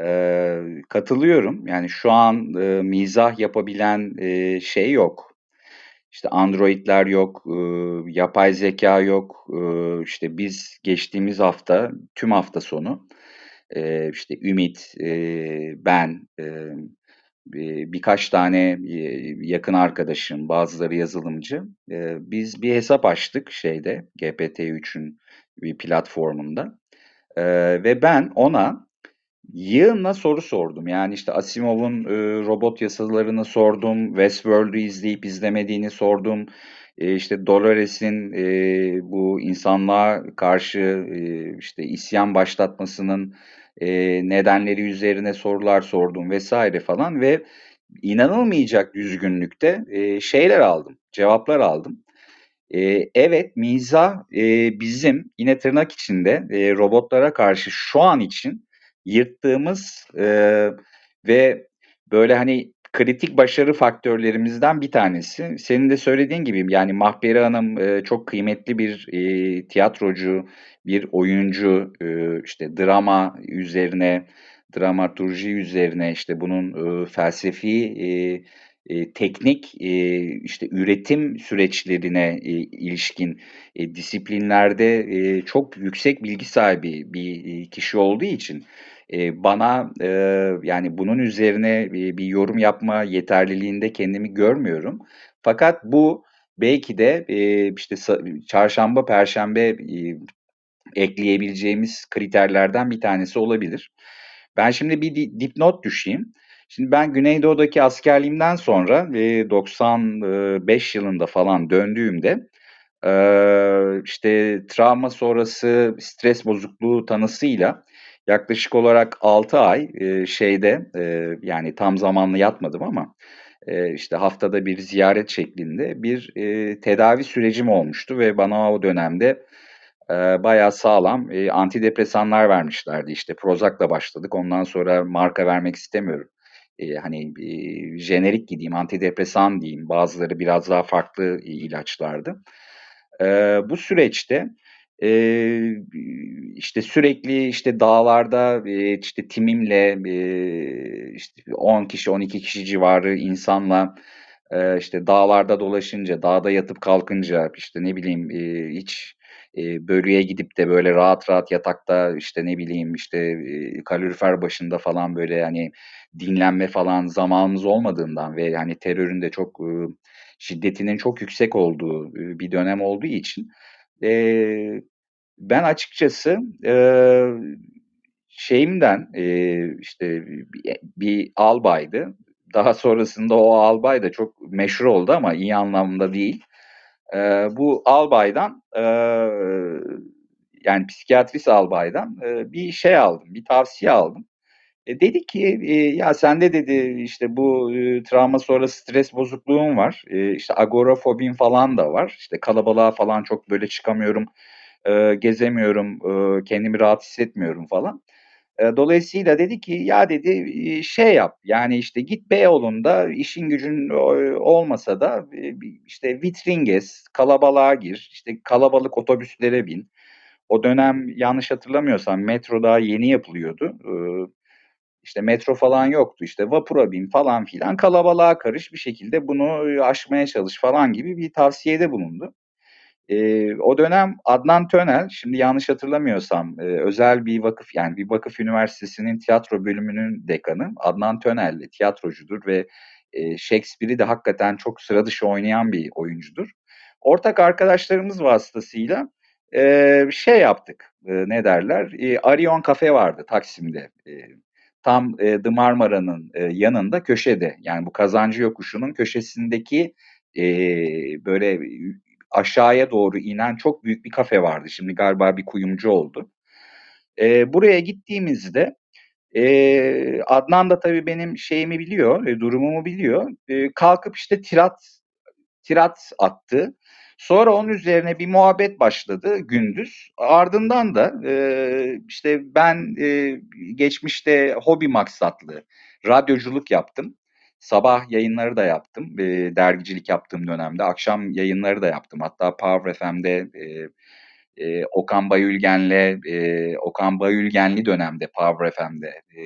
E, katılıyorum. Yani şu an e, mizah yapabilen e, şey yok. İşte Android'ler yok, e, yapay zeka yok. E, işte biz geçtiğimiz hafta, tüm hafta sonu e, işte Ümit, e, ben, e, birkaç tane yakın arkadaşım, bazıları yazılımcı. Biz bir hesap açtık şeyde, GPT-3'ün bir platformunda. Ve ben ona Yığınla soru sordum. Yani işte Asimov'un e, robot yasalarını sordum. Westworld'u izleyip izlemediğini sordum. E, işte Dolores'in e, bu insanlığa karşı e, işte isyan başlatmasının e, nedenleri üzerine sorular sordum vesaire falan ve inanılmayacak düzgünlükte e, şeyler aldım, cevaplar aldım. E, evet mizah e, bizim yine tırnak içinde e, robotlara karşı şu an için yırttığımız e, ve böyle hani kritik başarı faktörlerimizden bir tanesi. Senin de söylediğin gibi yani Mahperi Hanım e, çok kıymetli bir e, tiyatrocu, bir oyuncu, e, işte drama üzerine, dramaturji üzerine işte bunun e, felsefi e, e, teknik e, işte üretim süreçlerine e, ilişkin disiplinlerde çok yüksek bilgi sahibi bir kişi olduğu için bana yani bunun üzerine bir, yorum yapma yeterliliğinde kendimi görmüyorum. Fakat bu belki de işte çarşamba, perşembe ekleyebileceğimiz kriterlerden bir tanesi olabilir. Ben şimdi bir dipnot düşeyim. Şimdi ben Güneydoğu'daki askerliğimden sonra e, 95 yılında falan döndüğümde işte travma sonrası stres bozukluğu tanısıyla yaklaşık olarak 6 ay şeyde yani tam zamanlı yatmadım ama işte haftada bir ziyaret şeklinde bir tedavi sürecim olmuştu ve bana o dönemde bayağı sağlam antidepresanlar vermişlerdi. İşte Prozac'la başladık. Ondan sonra marka vermek istemiyorum. E, hani e, jenerik gideyim, antidepresan diyeyim. Bazıları biraz daha farklı ilaçlardı. E, bu süreçte e, işte sürekli işte dağlarda e, işte timimle e, işte 10 kişi 12 kişi civarı insanla e, işte dağlarda dolaşınca, dağda yatıp kalkınca, işte ne bileyim e, hiç e, bölüye gidip de böyle rahat rahat yatakta işte ne bileyim işte e, kalorifer başında falan böyle hani dinlenme falan zamanımız olmadığından ve hani terörün de çok e, şiddetinin çok yüksek olduğu e, bir dönem olduğu için e, ben açıkçası e, şeyimden e, işte bir, bir albaydı. Daha sonrasında o albay da çok meşhur oldu ama iyi anlamda değil. E, bu albaydan e, yani psikiyatrist albaydan e, bir şey aldım, bir tavsiye aldım. E, dedi ki e, ya sende dedi işte bu e, travma sonrası stres bozukluğun var. E, işte agorafobin falan da var. İşte kalabalığa falan çok böyle çıkamıyorum, e, gezemiyorum, e, kendimi rahat hissetmiyorum falan. Dolayısıyla dedi ki ya dedi şey yap yani işte git Beyoğlu'nda işin gücün olmasa da işte vitrin gez, kalabalığa gir, işte kalabalık otobüslere bin. O dönem yanlış hatırlamıyorsam metro daha yeni yapılıyordu. İşte metro falan yoktu. İşte vapura bin falan filan kalabalığa karış bir şekilde bunu aşmaya çalış falan gibi bir tavsiyede bulundu. E, o dönem Adnan Tönel, şimdi yanlış hatırlamıyorsam e, özel bir vakıf yani bir vakıf üniversitesinin tiyatro bölümünün dekanı Adnan Tönel tiyatrocudur ve e, Shakespeare'i de hakikaten çok sıra dışı oynayan bir oyuncudur. Ortak arkadaşlarımız vasıtasıyla e, şey yaptık, e, ne derler, e, Arion Cafe vardı Taksim'de. E, tam e, The Marmara'nın e, yanında köşede yani bu kazancı yokuşunun köşesindeki e, böyle aşağıya doğru inen çok büyük bir kafe vardı. Şimdi galiba bir kuyumcu oldu. E, buraya gittiğimizde e, Adnan da tabii benim şeyimi biliyor, e, durumumu biliyor. E, kalkıp işte tirat tirat attı. Sonra onun üzerine bir muhabbet başladı gündüz. Ardından da e, işte ben e, geçmişte hobi maksatlı radyoculuk yaptım. Sabah yayınları da yaptım. E, dergicilik yaptığım dönemde. Akşam yayınları da yaptım. Hatta Power FM'de e, e, Okan Bayülgen'le e, Okan Bayülgenli dönemde Power FM'de e,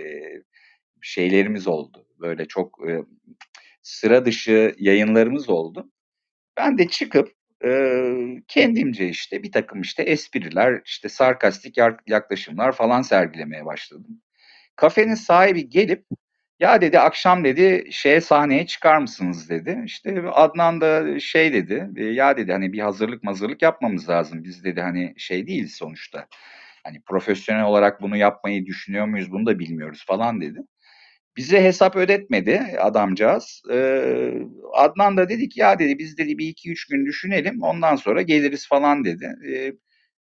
şeylerimiz oldu. Böyle çok e, sıra dışı yayınlarımız oldu. Ben de çıkıp kendimce işte bir takım işte espriler, işte sarkastik yaklaşımlar falan sergilemeye başladım. Kafenin sahibi gelip ya dedi akşam dedi şeye sahneye çıkar mısınız dedi. İşte Adnan da şey dedi ya dedi hani bir hazırlık mazırlık yapmamız lazım. Biz dedi hani şey değiliz sonuçta. Hani profesyonel olarak bunu yapmayı düşünüyor muyuz bunu da bilmiyoruz falan dedi. Bize hesap ödetmedi adamcağız. Ee, Adnan da dedik ya dedi biz dedi bir iki üç gün düşünelim ondan sonra geliriz falan dedi. Ee,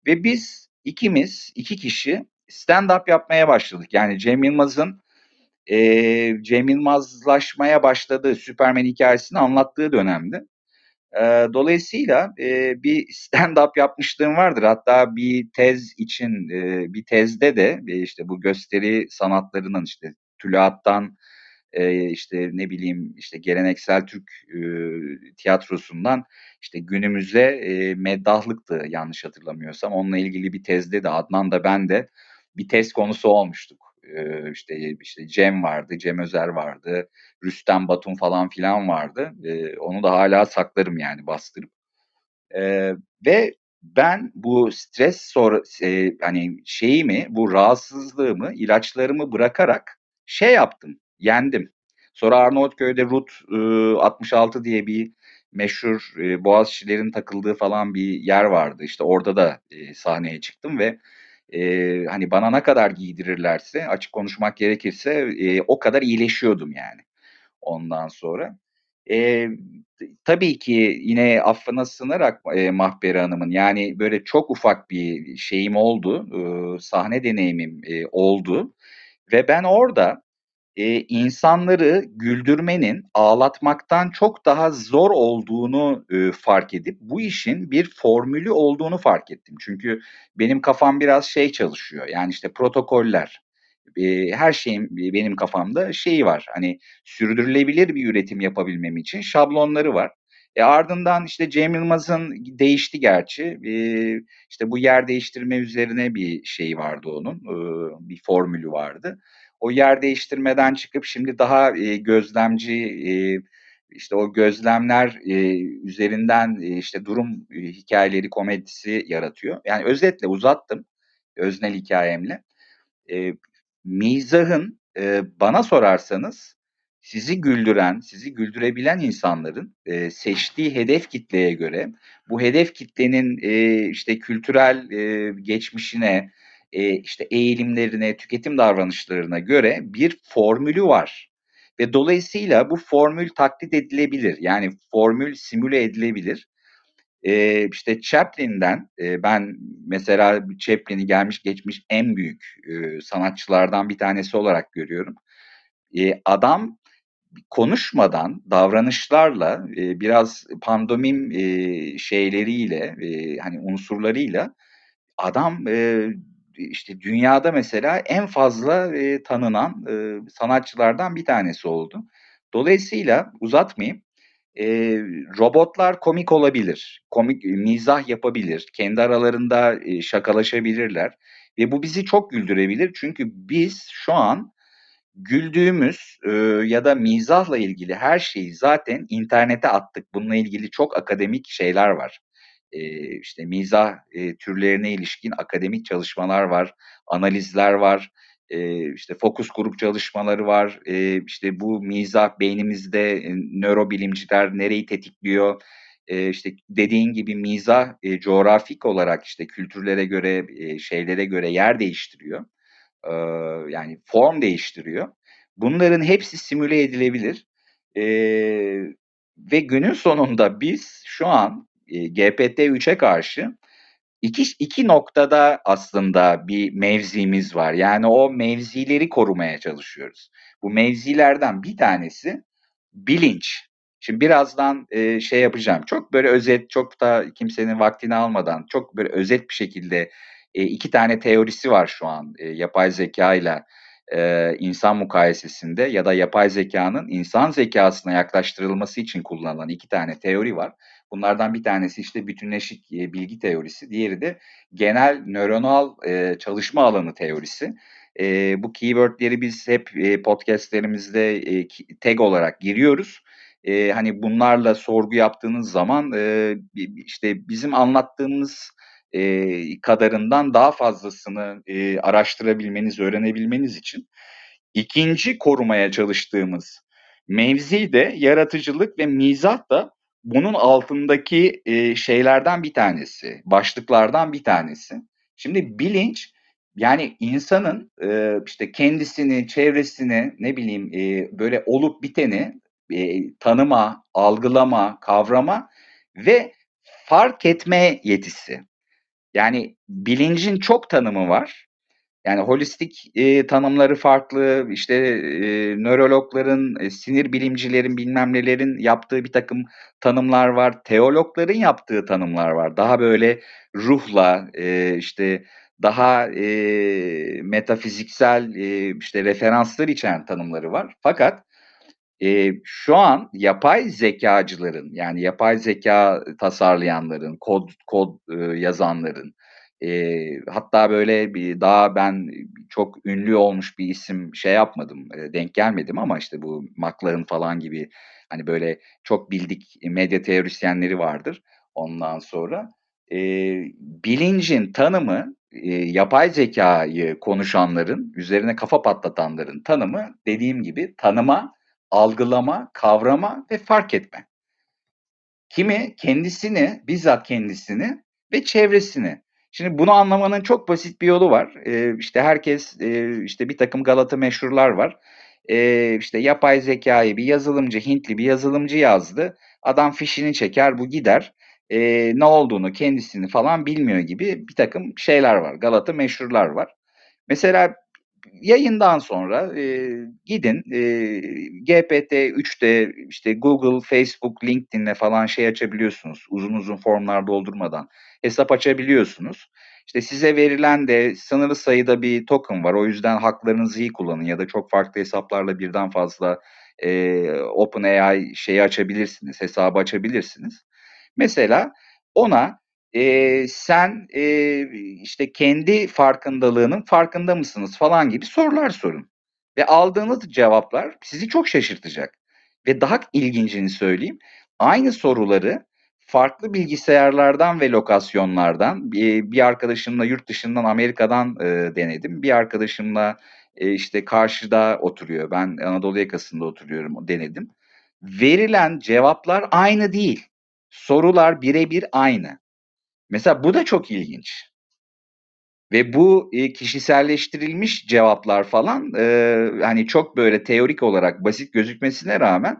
ve biz ikimiz iki kişi stand-up yapmaya başladık. Yani Cem Yılmaz'ın e, Cem Yılmazlaşmaya başladığı Superman hikayesini anlattığı dönemde. E, dolayısıyla e, bir stand-up yapmışlığım vardır. Hatta bir tez için e, bir tezde de e, işte bu gösteri sanatlarının işte tülaattan e, işte ne bileyim işte geleneksel Türk e, tiyatrosundan işte günümüze e, meddahlıktı yanlış hatırlamıyorsam. Onunla ilgili bir tezde de Adnan da ben de bir tez konusu olmuştuk. E, işte işte Cem vardı, Cem Özer vardı, Rüstem Batum falan filan vardı. E, onu da hala saklarım yani bastırıp. E, ve ben bu stres sonra e, hani şeyimi, bu rahatsızlığımı, ilaçlarımı bırakarak şey yaptım, yendim. Sonra Arnavutköy'de Rut e, 66 diye bir meşhur e, Boğaziçi'lerin takıldığı falan bir yer vardı. İşte orada da e, sahneye çıktım ve e, hani bana ne kadar giydirirlerse açık konuşmak gerekirse e, o kadar iyileşiyordum yani ondan sonra. E, tabii ki yine affına sığınarak e, Mahperi Hanım'ın yani böyle çok ufak bir şeyim oldu, e, sahne deneyimim e, oldu ve ben orada e, insanları güldürmenin ağlatmaktan çok daha zor olduğunu e, fark edip bu işin bir formülü olduğunu fark ettim. Çünkü benim kafam biraz şey çalışıyor yani işte protokoller, e, her şeyin benim kafamda şeyi var hani sürdürülebilir bir üretim yapabilmem için şablonları var. E ardından işte Cem Yılmaz'ın değişti gerçi. E, işte bu yer değiştirme üzerine bir şey vardı onun. E, bir formülü vardı o yer değiştirmeden çıkıp şimdi daha e, gözlemci, e, işte o gözlemler e, üzerinden e, işte durum e, hikayeleri komedisi yaratıyor. Yani özetle uzattım öznel hikayemle. E, mizahın e, bana sorarsanız sizi güldüren, sizi güldürebilen insanların e, seçtiği hedef kitleye göre bu hedef kitlenin e, işte kültürel e, geçmişine, e, işte eğilimlerine, tüketim davranışlarına göre bir formülü var. Ve dolayısıyla bu formül taklit edilebilir. Yani formül simüle edilebilir. Ee, işte Chaplin'den e, ben mesela Chaplin'i gelmiş geçmiş en büyük e, sanatçılardan bir tanesi olarak görüyorum. E, adam konuşmadan davranışlarla e, biraz pandomim e, şeyleriyle e, hani unsurlarıyla adam e, işte dünyada mesela en fazla e, tanınan e, sanatçılardan bir tanesi oldu. Dolayısıyla uzatmayayım. E, robotlar komik olabilir, komik mizah yapabilir, kendi aralarında e, şakalaşabilirler ve bu bizi çok güldürebilir çünkü biz şu an güldüğümüz e, ya da mizahla ilgili her şeyi zaten internete attık. Bununla ilgili çok akademik şeyler var e, işte mizah e, türlerine ilişkin akademik çalışmalar var, analizler var, e, işte fokus grup çalışmaları var. E, işte bu mizah beynimizde e, nörobilimciler nereyi tetikliyor? E, işte dediğin gibi mizah e, coğrafik olarak işte kültürlere göre, e, şeylere göre yer değiştiriyor. E, yani form değiştiriyor. Bunların hepsi simüle edilebilir. E, ve günün sonunda biz şu an GPT-3'e karşı iki, iki noktada aslında bir mevzimiz var. Yani o mevzileri korumaya çalışıyoruz. Bu mevzilerden bir tanesi bilinç. Şimdi birazdan e, şey yapacağım. Çok böyle özet, çok da kimsenin vaktini almadan çok böyle özet bir şekilde e, iki tane teorisi var şu an e, yapay zeka ile e, insan mukayesesinde ya da yapay zekanın insan zekasına yaklaştırılması için kullanılan iki tane teori var. Bunlardan bir tanesi işte bütünleşik e, bilgi teorisi, diğeri de genel nöronal e, çalışma alanı teorisi. E, bu keywordleri biz hep podcastlerimizde tag olarak giriyoruz. Hani bunlarla sorgu yaptığınız zaman işte bizim anlattığımız kadarından daha fazlasını araştırabilmeniz, öğrenebilmeniz için ikinci korumaya çalıştığımız mevzi de yaratıcılık ve mizah da bunun altındaki e, şeylerden bir tanesi, başlıklardan bir tanesi. Şimdi bilinç yani insanın e, işte kendisini, çevresini, ne bileyim e, böyle olup biteni e, tanıma, algılama, kavrama ve fark etme yetisi. Yani bilincin çok tanımı var. Yani holistik e, tanımları farklı, işte e, nörologların, e, sinir bilimcilerin bilmem nelerin yaptığı bir takım tanımlar var. Teologların yaptığı tanımlar var. Daha böyle ruhla, e, işte daha e, metafiziksel e, işte referanslar içeren tanımları var. Fakat e, şu an yapay zekacıların yani yapay zeka tasarlayanların, kod kod e, yazanların, e, hatta böyle bir daha ben çok ünlü olmuş bir isim şey yapmadım, e, denk gelmedim ama işte bu McLaren falan gibi hani böyle çok bildik medya teorisyenleri vardır ondan sonra. E, bilincin tanımı e, yapay zekayı konuşanların, üzerine kafa patlatanların tanımı dediğim gibi tanıma, algılama, kavrama ve fark etme. Kimi kendisini, bizzat kendisini ve çevresini. Şimdi bunu anlamanın çok basit bir yolu var. Ee, işte herkes, e, işte bir takım Galata meşhurlar var. Ee, işte yapay zekayı bir yazılımcı, Hintli bir yazılımcı yazdı. Adam fişini çeker, bu gider. Ee, ne olduğunu, kendisini falan bilmiyor gibi bir takım şeyler var. Galata meşhurlar var. Mesela yayından sonra e, gidin e, GPT-3'te işte Google, Facebook, LinkedIn'le falan şey açabiliyorsunuz. Uzun uzun formlar doldurmadan hesap açabiliyorsunuz. İşte size verilen de sınırlı sayıda bir token var. O yüzden haklarınızı iyi kullanın ya da çok farklı hesaplarla birden fazla e, OpenAI şeyi açabilirsiniz, hesabı açabilirsiniz. Mesela ona e, sen e, işte kendi farkındalığının farkında mısınız falan gibi sorular sorun. Ve aldığınız cevaplar sizi çok şaşırtacak. ve daha ilgincini söyleyeyim. Aynı soruları farklı bilgisayarlardan ve lokasyonlardan bir, arkadaşımla yurt dışından Amerika'dan e, denedim. Bir arkadaşımla e, işte karşıda oturuyor. Ben Anadolu yakasında oturuyorum denedim. Verilen cevaplar aynı değil. Sorular birebir aynı. Mesela bu da çok ilginç. Ve bu e, kişiselleştirilmiş cevaplar falan e, hani çok böyle teorik olarak basit gözükmesine rağmen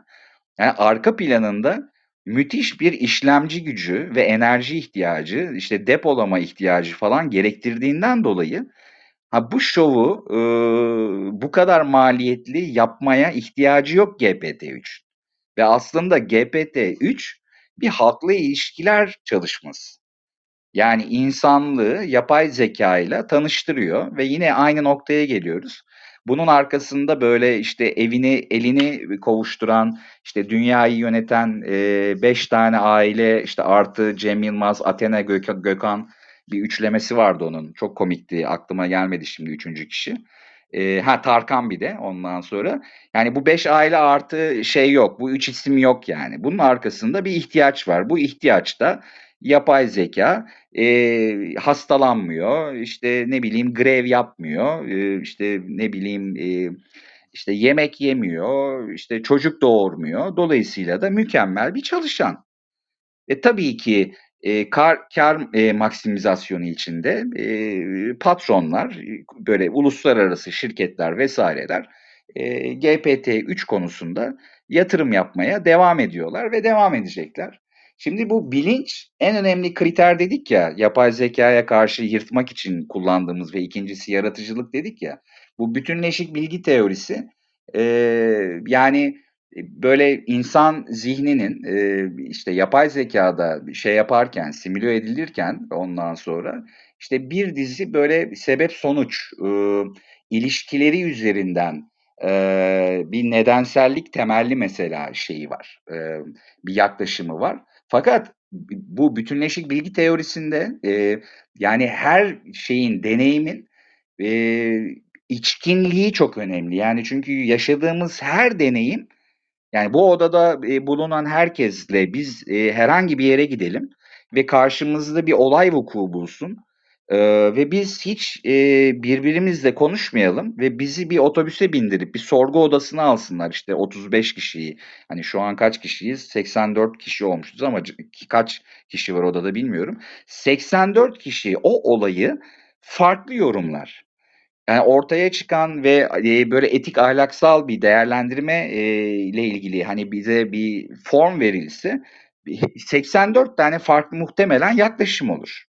yani arka planında müthiş bir işlemci gücü ve enerji ihtiyacı, işte depolama ihtiyacı falan gerektirdiğinden dolayı ha bu şovu e, bu kadar maliyetli yapmaya ihtiyacı yok GPT-3. Ve aslında GPT-3 bir halkla ilişkiler çalışması. Yani insanlığı yapay zeka ile tanıştırıyor ve yine aynı noktaya geliyoruz. Bunun arkasında böyle işte evini elini kovuşturan işte dünyayı yöneten e, beş tane aile işte artı Cem Yılmaz, Athena Gök Gökhan bir üçlemesi vardı onun. Çok komikti. Aklıma gelmedi şimdi üçüncü kişi. E, ha Tarkan bir de ondan sonra. Yani bu beş aile artı şey yok. Bu üç isim yok yani. Bunun arkasında bir ihtiyaç var. Bu ihtiyaç da yapay zeka e, hastalanmıyor, işte ne bileyim grev yapmıyor, e, işte ne bileyim e, işte yemek yemiyor, işte çocuk doğurmuyor. Dolayısıyla da mükemmel bir çalışan. E tabii ki e, kar, kar e, maksimizasyonu içinde e, patronlar, böyle uluslararası şirketler vesaireler e, GPT-3 konusunda yatırım yapmaya devam ediyorlar ve devam edecekler. Şimdi bu bilinç en önemli kriter dedik ya, yapay zekaya karşı yırtmak için kullandığımız ve ikincisi yaratıcılık dedik ya. Bu bütünleşik bilgi teorisi e, yani böyle insan zihninin e, işte yapay zekada şey yaparken, simüle edilirken ondan sonra işte bir dizi böyle sebep sonuç e, ilişkileri üzerinden e, bir nedensellik temelli mesela şeyi var, e, bir yaklaşımı var. Fakat bu bütünleşik bilgi teorisinde e, yani her şeyin, deneyimin e, içkinliği çok önemli. Yani çünkü yaşadığımız her deneyim yani bu odada e, bulunan herkesle biz e, herhangi bir yere gidelim ve karşımızda bir olay vuku bulsun e, ve biz hiç e, birbirimizle konuşmayalım ve bizi bir otobüse bindirip bir sorgu odasına alsınlar işte 35 kişiyi. Hani şu an kaç kişiyiz? 84 kişi olmuşuz ama kaç kişi var odada bilmiyorum. 84 kişi o olayı farklı yorumlar. Yani ortaya çıkan ve e, böyle etik ahlaksal bir değerlendirme e, ile ilgili hani bize bir form verilse 84 tane farklı muhtemelen yaklaşım olur.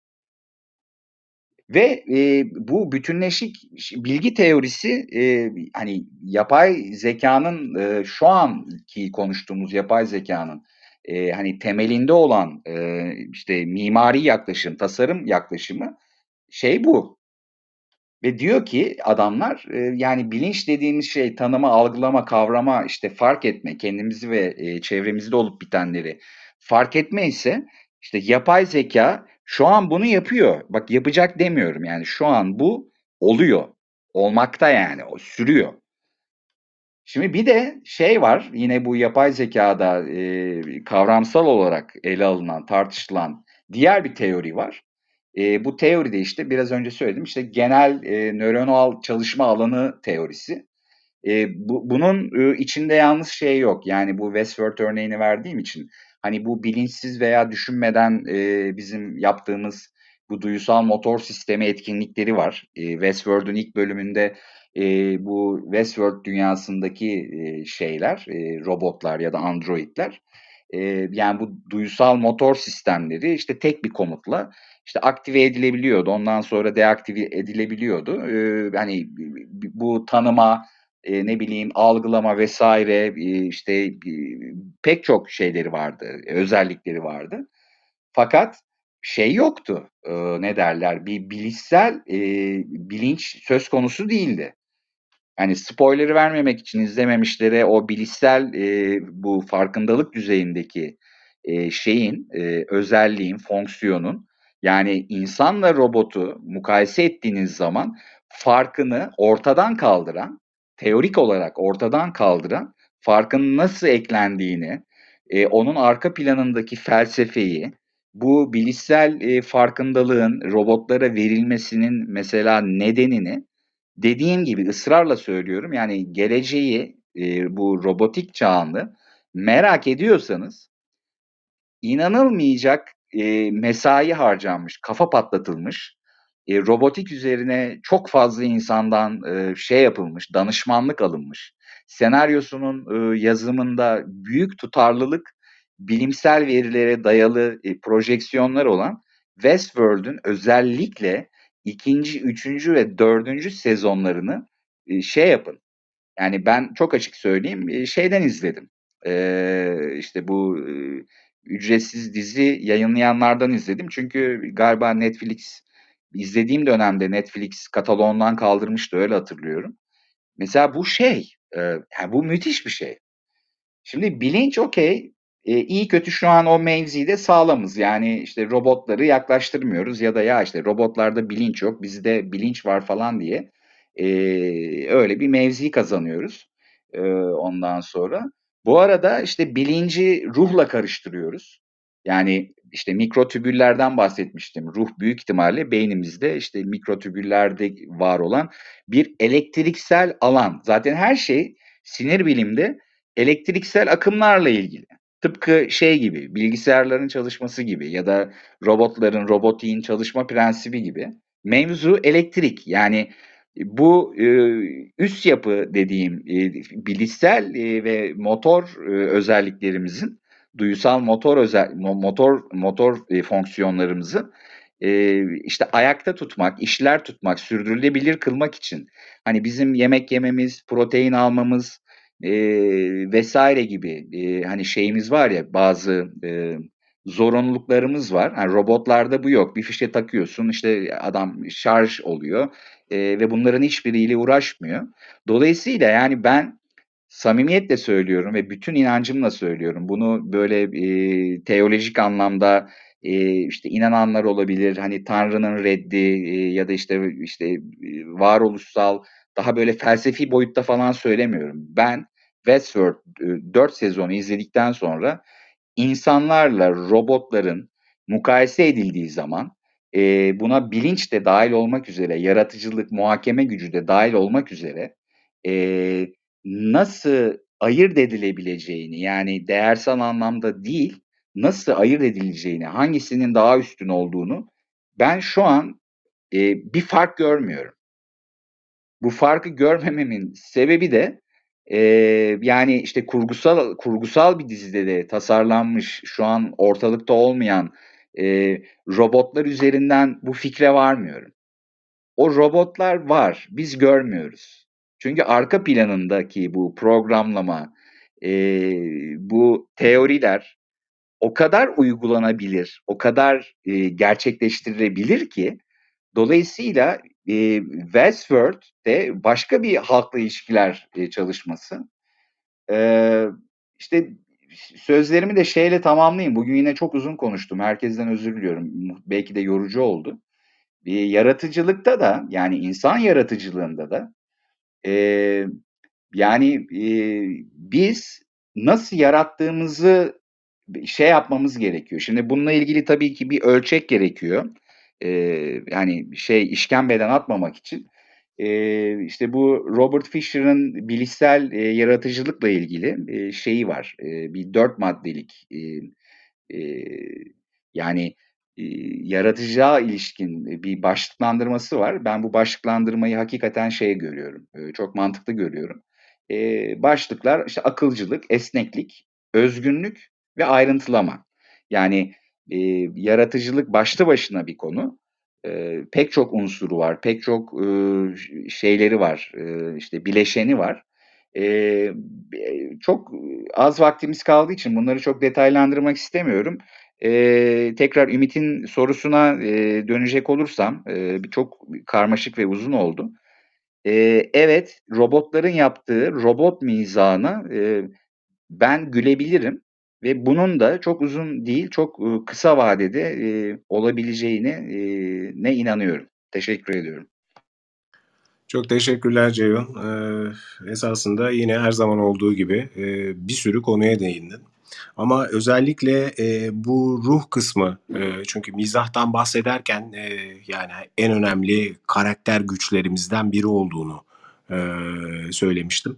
Ve e, bu bütünleşik bilgi teorisi e, hani yapay zekanın e, şu anki konuştuğumuz yapay zekanın e, hani temelinde olan e, işte mimari yaklaşım, tasarım yaklaşımı şey bu. Ve diyor ki adamlar e, yani bilinç dediğimiz şey tanıma, algılama, kavrama, işte fark etme, kendimizi ve e, çevremizde olup bitenleri fark etme ise işte yapay zeka şu an bunu yapıyor. Bak yapacak demiyorum yani şu an bu oluyor. Olmakta yani o sürüyor. Şimdi bir de şey var yine bu yapay zekada e, kavramsal olarak ele alınan, tartışılan diğer bir teori var. E, bu teoride işte biraz önce söyledim işte genel e, nöronal çalışma alanı teorisi. E, bu, bunun e, içinde yalnız şey yok. Yani bu Westworld örneğini verdiğim için hani bu bilinçsiz veya düşünmeden e, bizim yaptığımız bu duysal motor sistemi etkinlikleri var. E, Westworld'un ilk bölümünde e, bu Westworld dünyasındaki e, şeyler, e, robotlar ya da androidler e, yani bu duysal motor sistemleri işte tek bir komutla işte aktive edilebiliyordu. Ondan sonra deaktive edilebiliyordu. Ee, hani bu tanıma, e, ne bileyim algılama vesaire e, işte e, pek çok şeyleri vardı, özellikleri vardı. Fakat şey yoktu. E, ne derler? Bir bilişsel e, bilinç söz konusu değildi. Yani spoiler'ı vermemek için izlememişlere o bilişsel e, bu farkındalık düzeyindeki e, şeyin, e, özelliğin, fonksiyonun yani insanla robotu mukayese ettiğiniz zaman farkını ortadan kaldıran, teorik olarak ortadan kaldıran farkın nasıl eklendiğini, e, onun arka planındaki felsefeyi, bu bilişsel e, farkındalığın robotlara verilmesinin mesela nedenini dediğim gibi ısrarla söylüyorum. Yani geleceği e, bu robotik çağını merak ediyorsanız inanılmayacak e, mesai harcanmış, kafa patlatılmış. E, robotik üzerine çok fazla insandan e, şey yapılmış, danışmanlık alınmış. Senaryosunun e, yazımında büyük tutarlılık, bilimsel verilere dayalı e, projeksiyonlar olan Westworld'ün özellikle ikinci, üçüncü ve dördüncü sezonlarını e, şey yapın. Yani ben çok açık söyleyeyim e, şeyden izledim. E, işte bu e, ücretsiz dizi yayınlayanlardan izledim. Çünkü galiba Netflix izlediğim dönemde Netflix kataloğundan kaldırmıştı öyle hatırlıyorum. Mesela bu şey, e, yani bu müthiş bir şey. Şimdi bilinç okey, e, iyi kötü şu an o mevzide sağlamız. Yani işte robotları yaklaştırmıyoruz ya da ya işte robotlarda bilinç yok, bizde bilinç var falan diye e, öyle bir mevzi kazanıyoruz e, ondan sonra. Bu arada işte bilinci ruhla karıştırıyoruz. Yani işte mikrotübüllerden bahsetmiştim. Ruh büyük ihtimalle beynimizde işte mikrotübüllerde var olan bir elektriksel alan. Zaten her şey sinir bilimde elektriksel akımlarla ilgili. Tıpkı şey gibi, bilgisayarların çalışması gibi ya da robotların, robotiğin çalışma prensibi gibi. Mevzu elektrik. Yani bu e, üst yapı dediğim e, bilişsel e, ve motor e, özelliklerimizin duyusal motor özel motor motor e, fonksiyonlarımızı e, işte ayakta tutmak, işler tutmak, sürdürülebilir kılmak için hani bizim yemek yememiz, protein almamız e, vesaire gibi e, hani şeyimiz var ya bazı e, zorunluluklarımız var. Yani robotlarda bu yok. Bir fişe takıyorsun işte adam şarj oluyor e, ve bunların hiçbiriyle uğraşmıyor. Dolayısıyla yani ben samimiyetle söylüyorum ve bütün inancımla söylüyorum. Bunu böyle e, teolojik anlamda e, işte inananlar olabilir. Hani Tanrı'nın reddi e, ya da işte işte varoluşsal daha böyle felsefi boyutta falan söylemiyorum. Ben Westworld e, 4 sezonu izledikten sonra insanlarla robotların mukayese edildiği zaman e, buna bilinç de dahil olmak üzere, yaratıcılık, muhakeme gücü de dahil olmak üzere e, nasıl ayırt edilebileceğini yani değersel anlamda değil, nasıl ayırt edileceğini, hangisinin daha üstün olduğunu ben şu an e, bir fark görmüyorum. Bu farkı görmememin sebebi de e, yani işte kurgusal kurgusal bir dizide de tasarlanmış şu an ortalıkta olmayan e, robotlar üzerinden bu fikre varmıyorum. O robotlar var, biz görmüyoruz. Çünkü arka planındaki bu programlama, e, bu teoriler o kadar uygulanabilir, o kadar e, gerçekleştirilebilir ki dolayısıyla e, Westworld de başka bir halkla ilişkiler e, çalışması. E, işte sözlerimi de şeyle tamamlayayım. Bugün yine çok uzun konuştum. Herkesten özür diliyorum. Belki de yorucu oldu. E, yaratıcılıkta da yani insan yaratıcılığında da e, yani e, biz nasıl yarattığımızı şey yapmamız gerekiyor. Şimdi bununla ilgili tabii ki bir ölçek gerekiyor. Ee, yani şey işkembeden atmamak için. Ee, işte bu Robert Fisher'ın bilişsel e, yaratıcılıkla ilgili e, şeyi var. E, bir dört maddelik e, e, yani yaratıcıya ilişkin bir başlıklandırması var. Ben bu başlıklandırmayı hakikaten şey görüyorum. Çok mantıklı görüyorum. Başlıklar işte akılcılık, esneklik, özgünlük ve ayrıntılama. Yani yaratıcılık başlı başına bir konu. Pek çok unsuru var, pek çok şeyleri var, işte bileşeni var. Çok az vaktimiz kaldığı için bunları çok detaylandırmak istemiyorum. E, tekrar Ümit'in sorusuna e, dönecek olursam, e, çok karmaşık ve uzun oldu. E, evet, robotların yaptığı robot mizahına e, ben gülebilirim ve bunun da çok uzun değil, çok kısa vadede e, olabileceğine e, ne inanıyorum. Teşekkür ediyorum. Çok teşekkürler Ceyhun. Eee, esasında yine her zaman olduğu gibi eee, bir sürü konuya değindin. Ama özellikle eee, bu ruh kısmı, eee, çünkü mizahtan bahsederken eee, yani en önemli karakter güçlerimizden biri olduğunu eee, söylemiştim.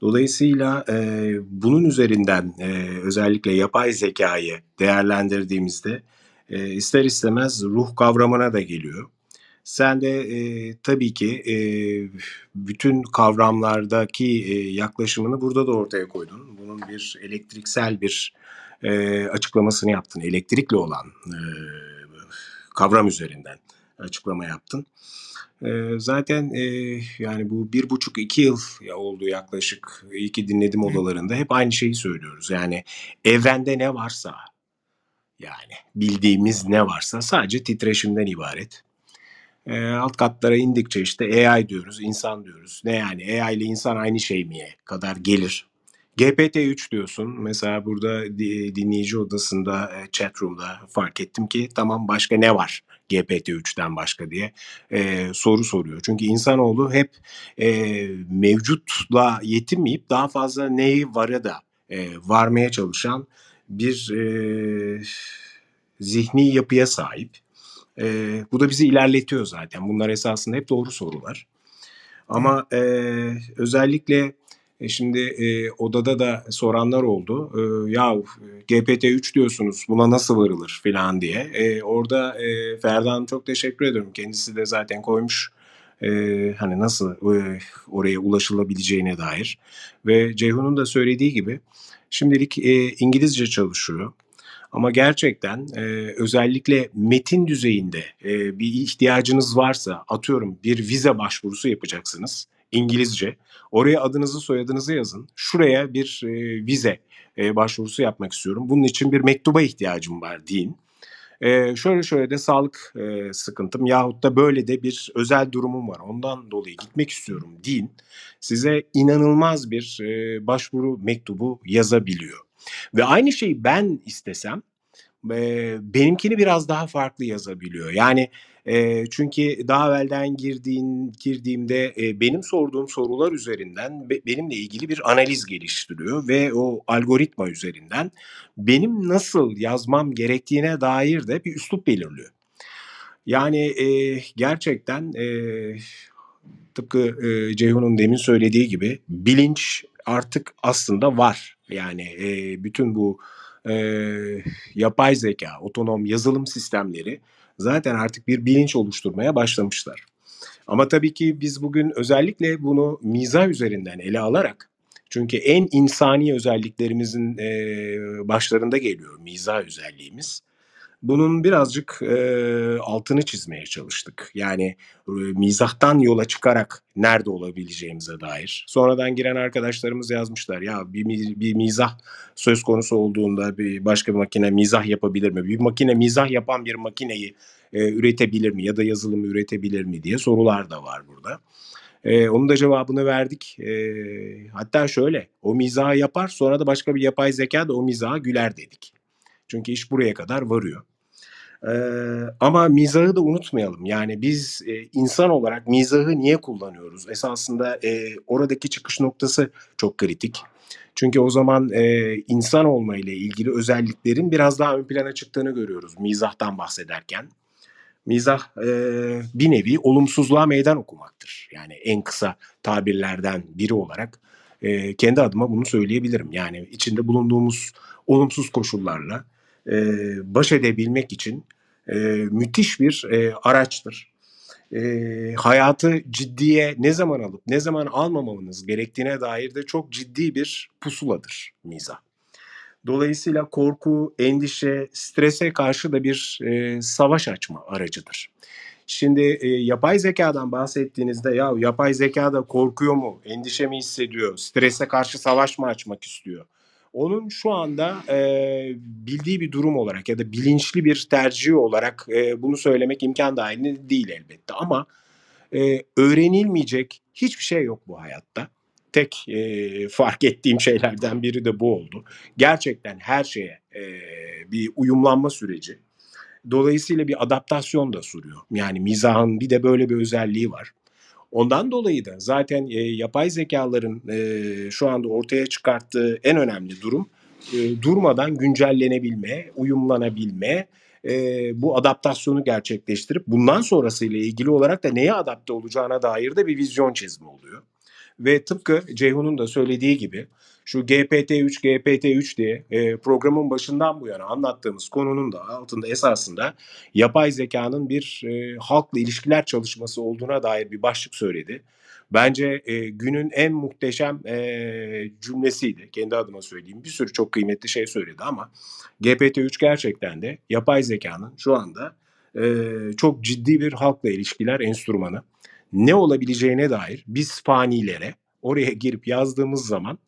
Dolayısıyla eee, bunun üzerinden eee, özellikle yapay zekayı değerlendirdiğimizde eee, ister istemez ruh kavramına da geliyor. Sen de eee, tabii ki eee, bütün kavramlardaki eee, yaklaşımını burada da ortaya koydun. Bunun bir elektriksel bir eee, açıklamasını yaptın. Elektrikle olan eee, kavram üzerinden açıklama yaptın. Eee, zaten eee, yani bu bir buçuk iki yıl ya oldu yaklaşık. İyi ki dinledim odalarında. Hep aynı şeyi söylüyoruz. Yani evrende ne varsa yani bildiğimiz ne varsa sadece titreşimden ibaret. E, alt katlara indikçe işte AI diyoruz, insan diyoruz. Ne yani AI ile insan aynı şey miye kadar gelir. GPT-3 diyorsun. Mesela burada dinleyici odasında, e, chat room'da fark ettim ki tamam başka ne var GPT-3'ten başka diye e, soru soruyor. Çünkü insanoğlu hep e, mevcutla yetinmeyip daha fazla neyi varı da e, varmaya çalışan bir e, zihni yapıya sahip. E, bu da bizi ilerletiyor zaten. Bunlar esasında hep doğru sorular. Ama e, özellikle e, şimdi e, odada da soranlar oldu. E, ya GPT-3 diyorsunuz buna nasıl varılır falan diye. E, orada e, Ferda Hanım çok teşekkür ediyorum. Kendisi de zaten koymuş e, hani nasıl e, oraya ulaşılabileceğine dair. Ve Ceyhun'un da söylediği gibi şimdilik e, İngilizce çalışıyor. Ama gerçekten e, özellikle metin düzeyinde e, bir ihtiyacınız varsa atıyorum bir vize başvurusu yapacaksınız İngilizce. Oraya adınızı soyadınızı yazın. Şuraya bir e, vize e, başvurusu yapmak istiyorum. Bunun için bir mektuba ihtiyacım var deyin. E, şöyle şöyle de sağlık e, sıkıntım yahut da böyle de bir özel durumum var. Ondan dolayı gitmek istiyorum deyin. Size inanılmaz bir e, başvuru mektubu yazabiliyor. Ve aynı şeyi ben istesem e, benimkini biraz daha farklı yazabiliyor. Yani e, çünkü daha evvelden girdiğin, girdiğimde e, benim sorduğum sorular üzerinden be, benimle ilgili bir analiz geliştiriyor ve o algoritma üzerinden benim nasıl yazmam gerektiğine dair de bir üslup belirliyor. Yani e, gerçekten e, tıpkı e, Ceyhun'un demin söylediği gibi bilinç artık aslında var. Yani e, bütün bu e, yapay zeka, otonom yazılım sistemleri zaten artık bir bilinç oluşturmaya başlamışlar. Ama tabii ki biz bugün özellikle bunu mizah üzerinden ele alarak çünkü en insani özelliklerimizin e, başlarında geliyor mizah özelliğimiz. Bunun birazcık e, altını çizmeye çalıştık. Yani e, mizahtan yola çıkarak nerede olabileceğimize dair. Sonradan giren arkadaşlarımız yazmışlar. Ya bir, bir mizah söz konusu olduğunda bir başka bir makine mizah yapabilir mi? Bir makine mizah yapan bir makineyi e, üretebilir mi? Ya da yazılımı üretebilir mi diye sorular da var burada. Ee, onun da cevabını verdik. Ee, hatta şöyle, o mizahı yapar sonra da başka bir yapay zeka da o mizaha güler dedik. Çünkü iş buraya kadar varıyor. Ee, ama mizahı da unutmayalım. Yani biz e, insan olarak mizahı niye kullanıyoruz? Esasında e, oradaki çıkış noktası çok kritik. Çünkü o zaman e, insan olma ile ilgili özelliklerin biraz daha ön plana çıktığını görüyoruz mizahtan bahsederken. Mizah e, bir nevi olumsuzluğa meydan okumaktır. Yani en kısa tabirlerden biri olarak e, kendi adıma bunu söyleyebilirim. Yani içinde bulunduğumuz olumsuz koşullarla e, baş edebilmek için e, müthiş bir e, araçtır. E, hayatı ciddiye ne zaman alıp ne zaman almamanız gerektiğine dair de çok ciddi bir pusuladır mizah. Dolayısıyla korku, endişe, strese karşı da bir e, savaş açma aracıdır. Şimdi e, yapay zekadan bahsettiğinizde ya yapay zeka da korkuyor mu, endişe mi hissediyor, strese karşı savaş mı açmak istiyor? Onun şu anda e, bildiği bir durum olarak ya da bilinçli bir tercih olarak e, bunu söylemek imkan dahilinde değil elbette. Ama e, öğrenilmeyecek hiçbir şey yok bu hayatta. Tek e, fark ettiğim şeylerden biri de bu oldu. Gerçekten her şeye e, bir uyumlanma süreci. Dolayısıyla bir adaptasyon da sürüyor. Yani mizahın bir de böyle bir özelliği var. Ondan dolayı da zaten e, yapay zekaların e, şu anda ortaya çıkarttığı en önemli durum e, durmadan güncellenebilme, uyumlanabilme, e, bu adaptasyonu gerçekleştirip bundan sonrasıyla ilgili olarak da neye adapte olacağına dair de bir vizyon çizme oluyor. Ve tıpkı Ceyhun'un da söylediği gibi şu GPT-3, GPT-3 diye e, programın başından bu yana anlattığımız konunun da altında esasında yapay zekanın bir e, halkla ilişkiler çalışması olduğuna dair bir başlık söyledi. Bence e, günün en muhteşem e, cümlesiydi. Kendi adıma söyleyeyim. Bir sürü çok kıymetli şey söyledi ama GPT-3 gerçekten de yapay zekanın şu anda e, çok ciddi bir halkla ilişkiler enstrümanı. Ne olabileceğine dair biz fanilere oraya girip yazdığımız zaman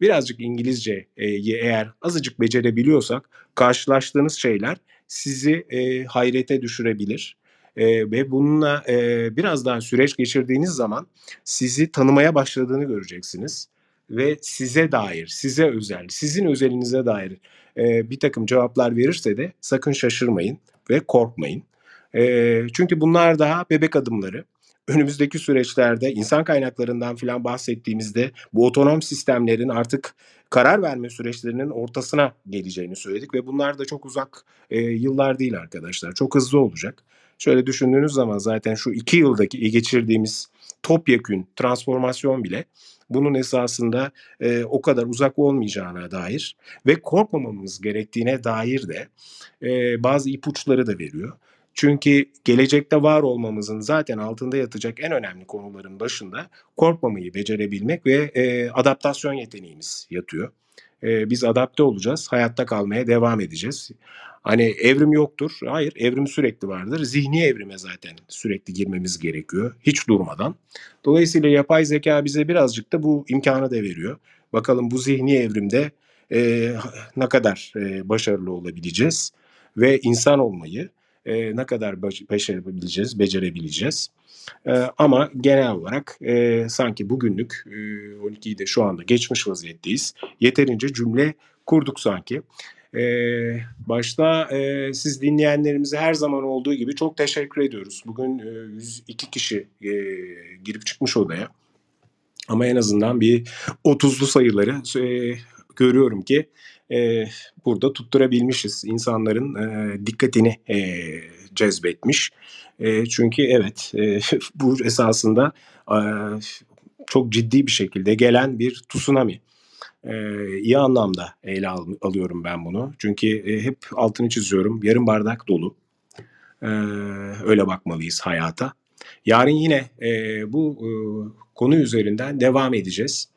birazcık İngilizceyi eğer azıcık becerebiliyorsak karşılaştığınız şeyler sizi e, hayrete düşürebilir. E, ve bununla e, biraz daha süreç geçirdiğiniz zaman sizi tanımaya başladığını göreceksiniz. Ve size dair, size özel, sizin özelinize dair e, bir takım cevaplar verirse de sakın şaşırmayın ve korkmayın. E, çünkü bunlar daha bebek adımları önümüzdeki süreçlerde insan kaynaklarından filan bahsettiğimizde bu otonom sistemlerin artık karar verme süreçlerinin ortasına geleceğini söyledik ve bunlar da çok uzak e, yıllar değil arkadaşlar. Çok hızlı olacak. Şöyle düşündüğünüz zaman zaten şu iki yıldaki geçirdiğimiz topyekün transformasyon bile bunun esasında e, o kadar uzak olmayacağına dair ve korkmamamız gerektiğine dair de e, bazı ipuçları da veriyor. Çünkü gelecekte var olmamızın zaten altında yatacak en önemli konuların başında korkmamayı becerebilmek ve e, adaptasyon yeteneğimiz yatıyor. E, biz adapte olacağız, hayatta kalmaya devam edeceğiz. Hani evrim yoktur. Hayır, evrim sürekli vardır. Zihni evrime zaten sürekli girmemiz gerekiyor. Hiç durmadan. Dolayısıyla yapay zeka bize birazcık da bu imkanı da veriyor. Bakalım bu zihni evrimde e, ne kadar e, başarılı olabileceğiz ve insan olmayı e, ne kadar başarabileceğiz, becerebileceğiz. E, ama genel olarak e, sanki bugünlük e, 12'yi de şu anda geçmiş vaziyetteyiz. Yeterince cümle kurduk sanki. Ee, başta e, siz dinleyenlerimize her zaman olduğu gibi çok teşekkür ediyoruz. Bugün e, 102 kişi e, girip çıkmış odaya. Ama en azından bir 30'lu sayıları e, görüyorum ki e, burada tutturabilmişiz. İnsanların e, dikkatini e, cezbetmiş. E, çünkü evet e, bu esasında e, çok ciddi bir şekilde gelen bir tsunami. Ee, iyi anlamda ele al, alıyorum ben bunu. Çünkü e, hep altını çiziyorum. Yarım bardak dolu. Ee, öyle bakmalıyız hayata. Yarın yine e, bu e, konu üzerinden devam edeceğiz.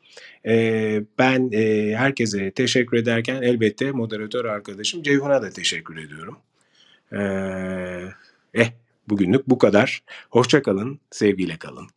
E, ben e, herkese teşekkür ederken elbette moderatör arkadaşım Ceyhun'a da teşekkür ediyorum. E, eh bugünlük bu kadar. Hoşça kalın, sevgiyle kalın.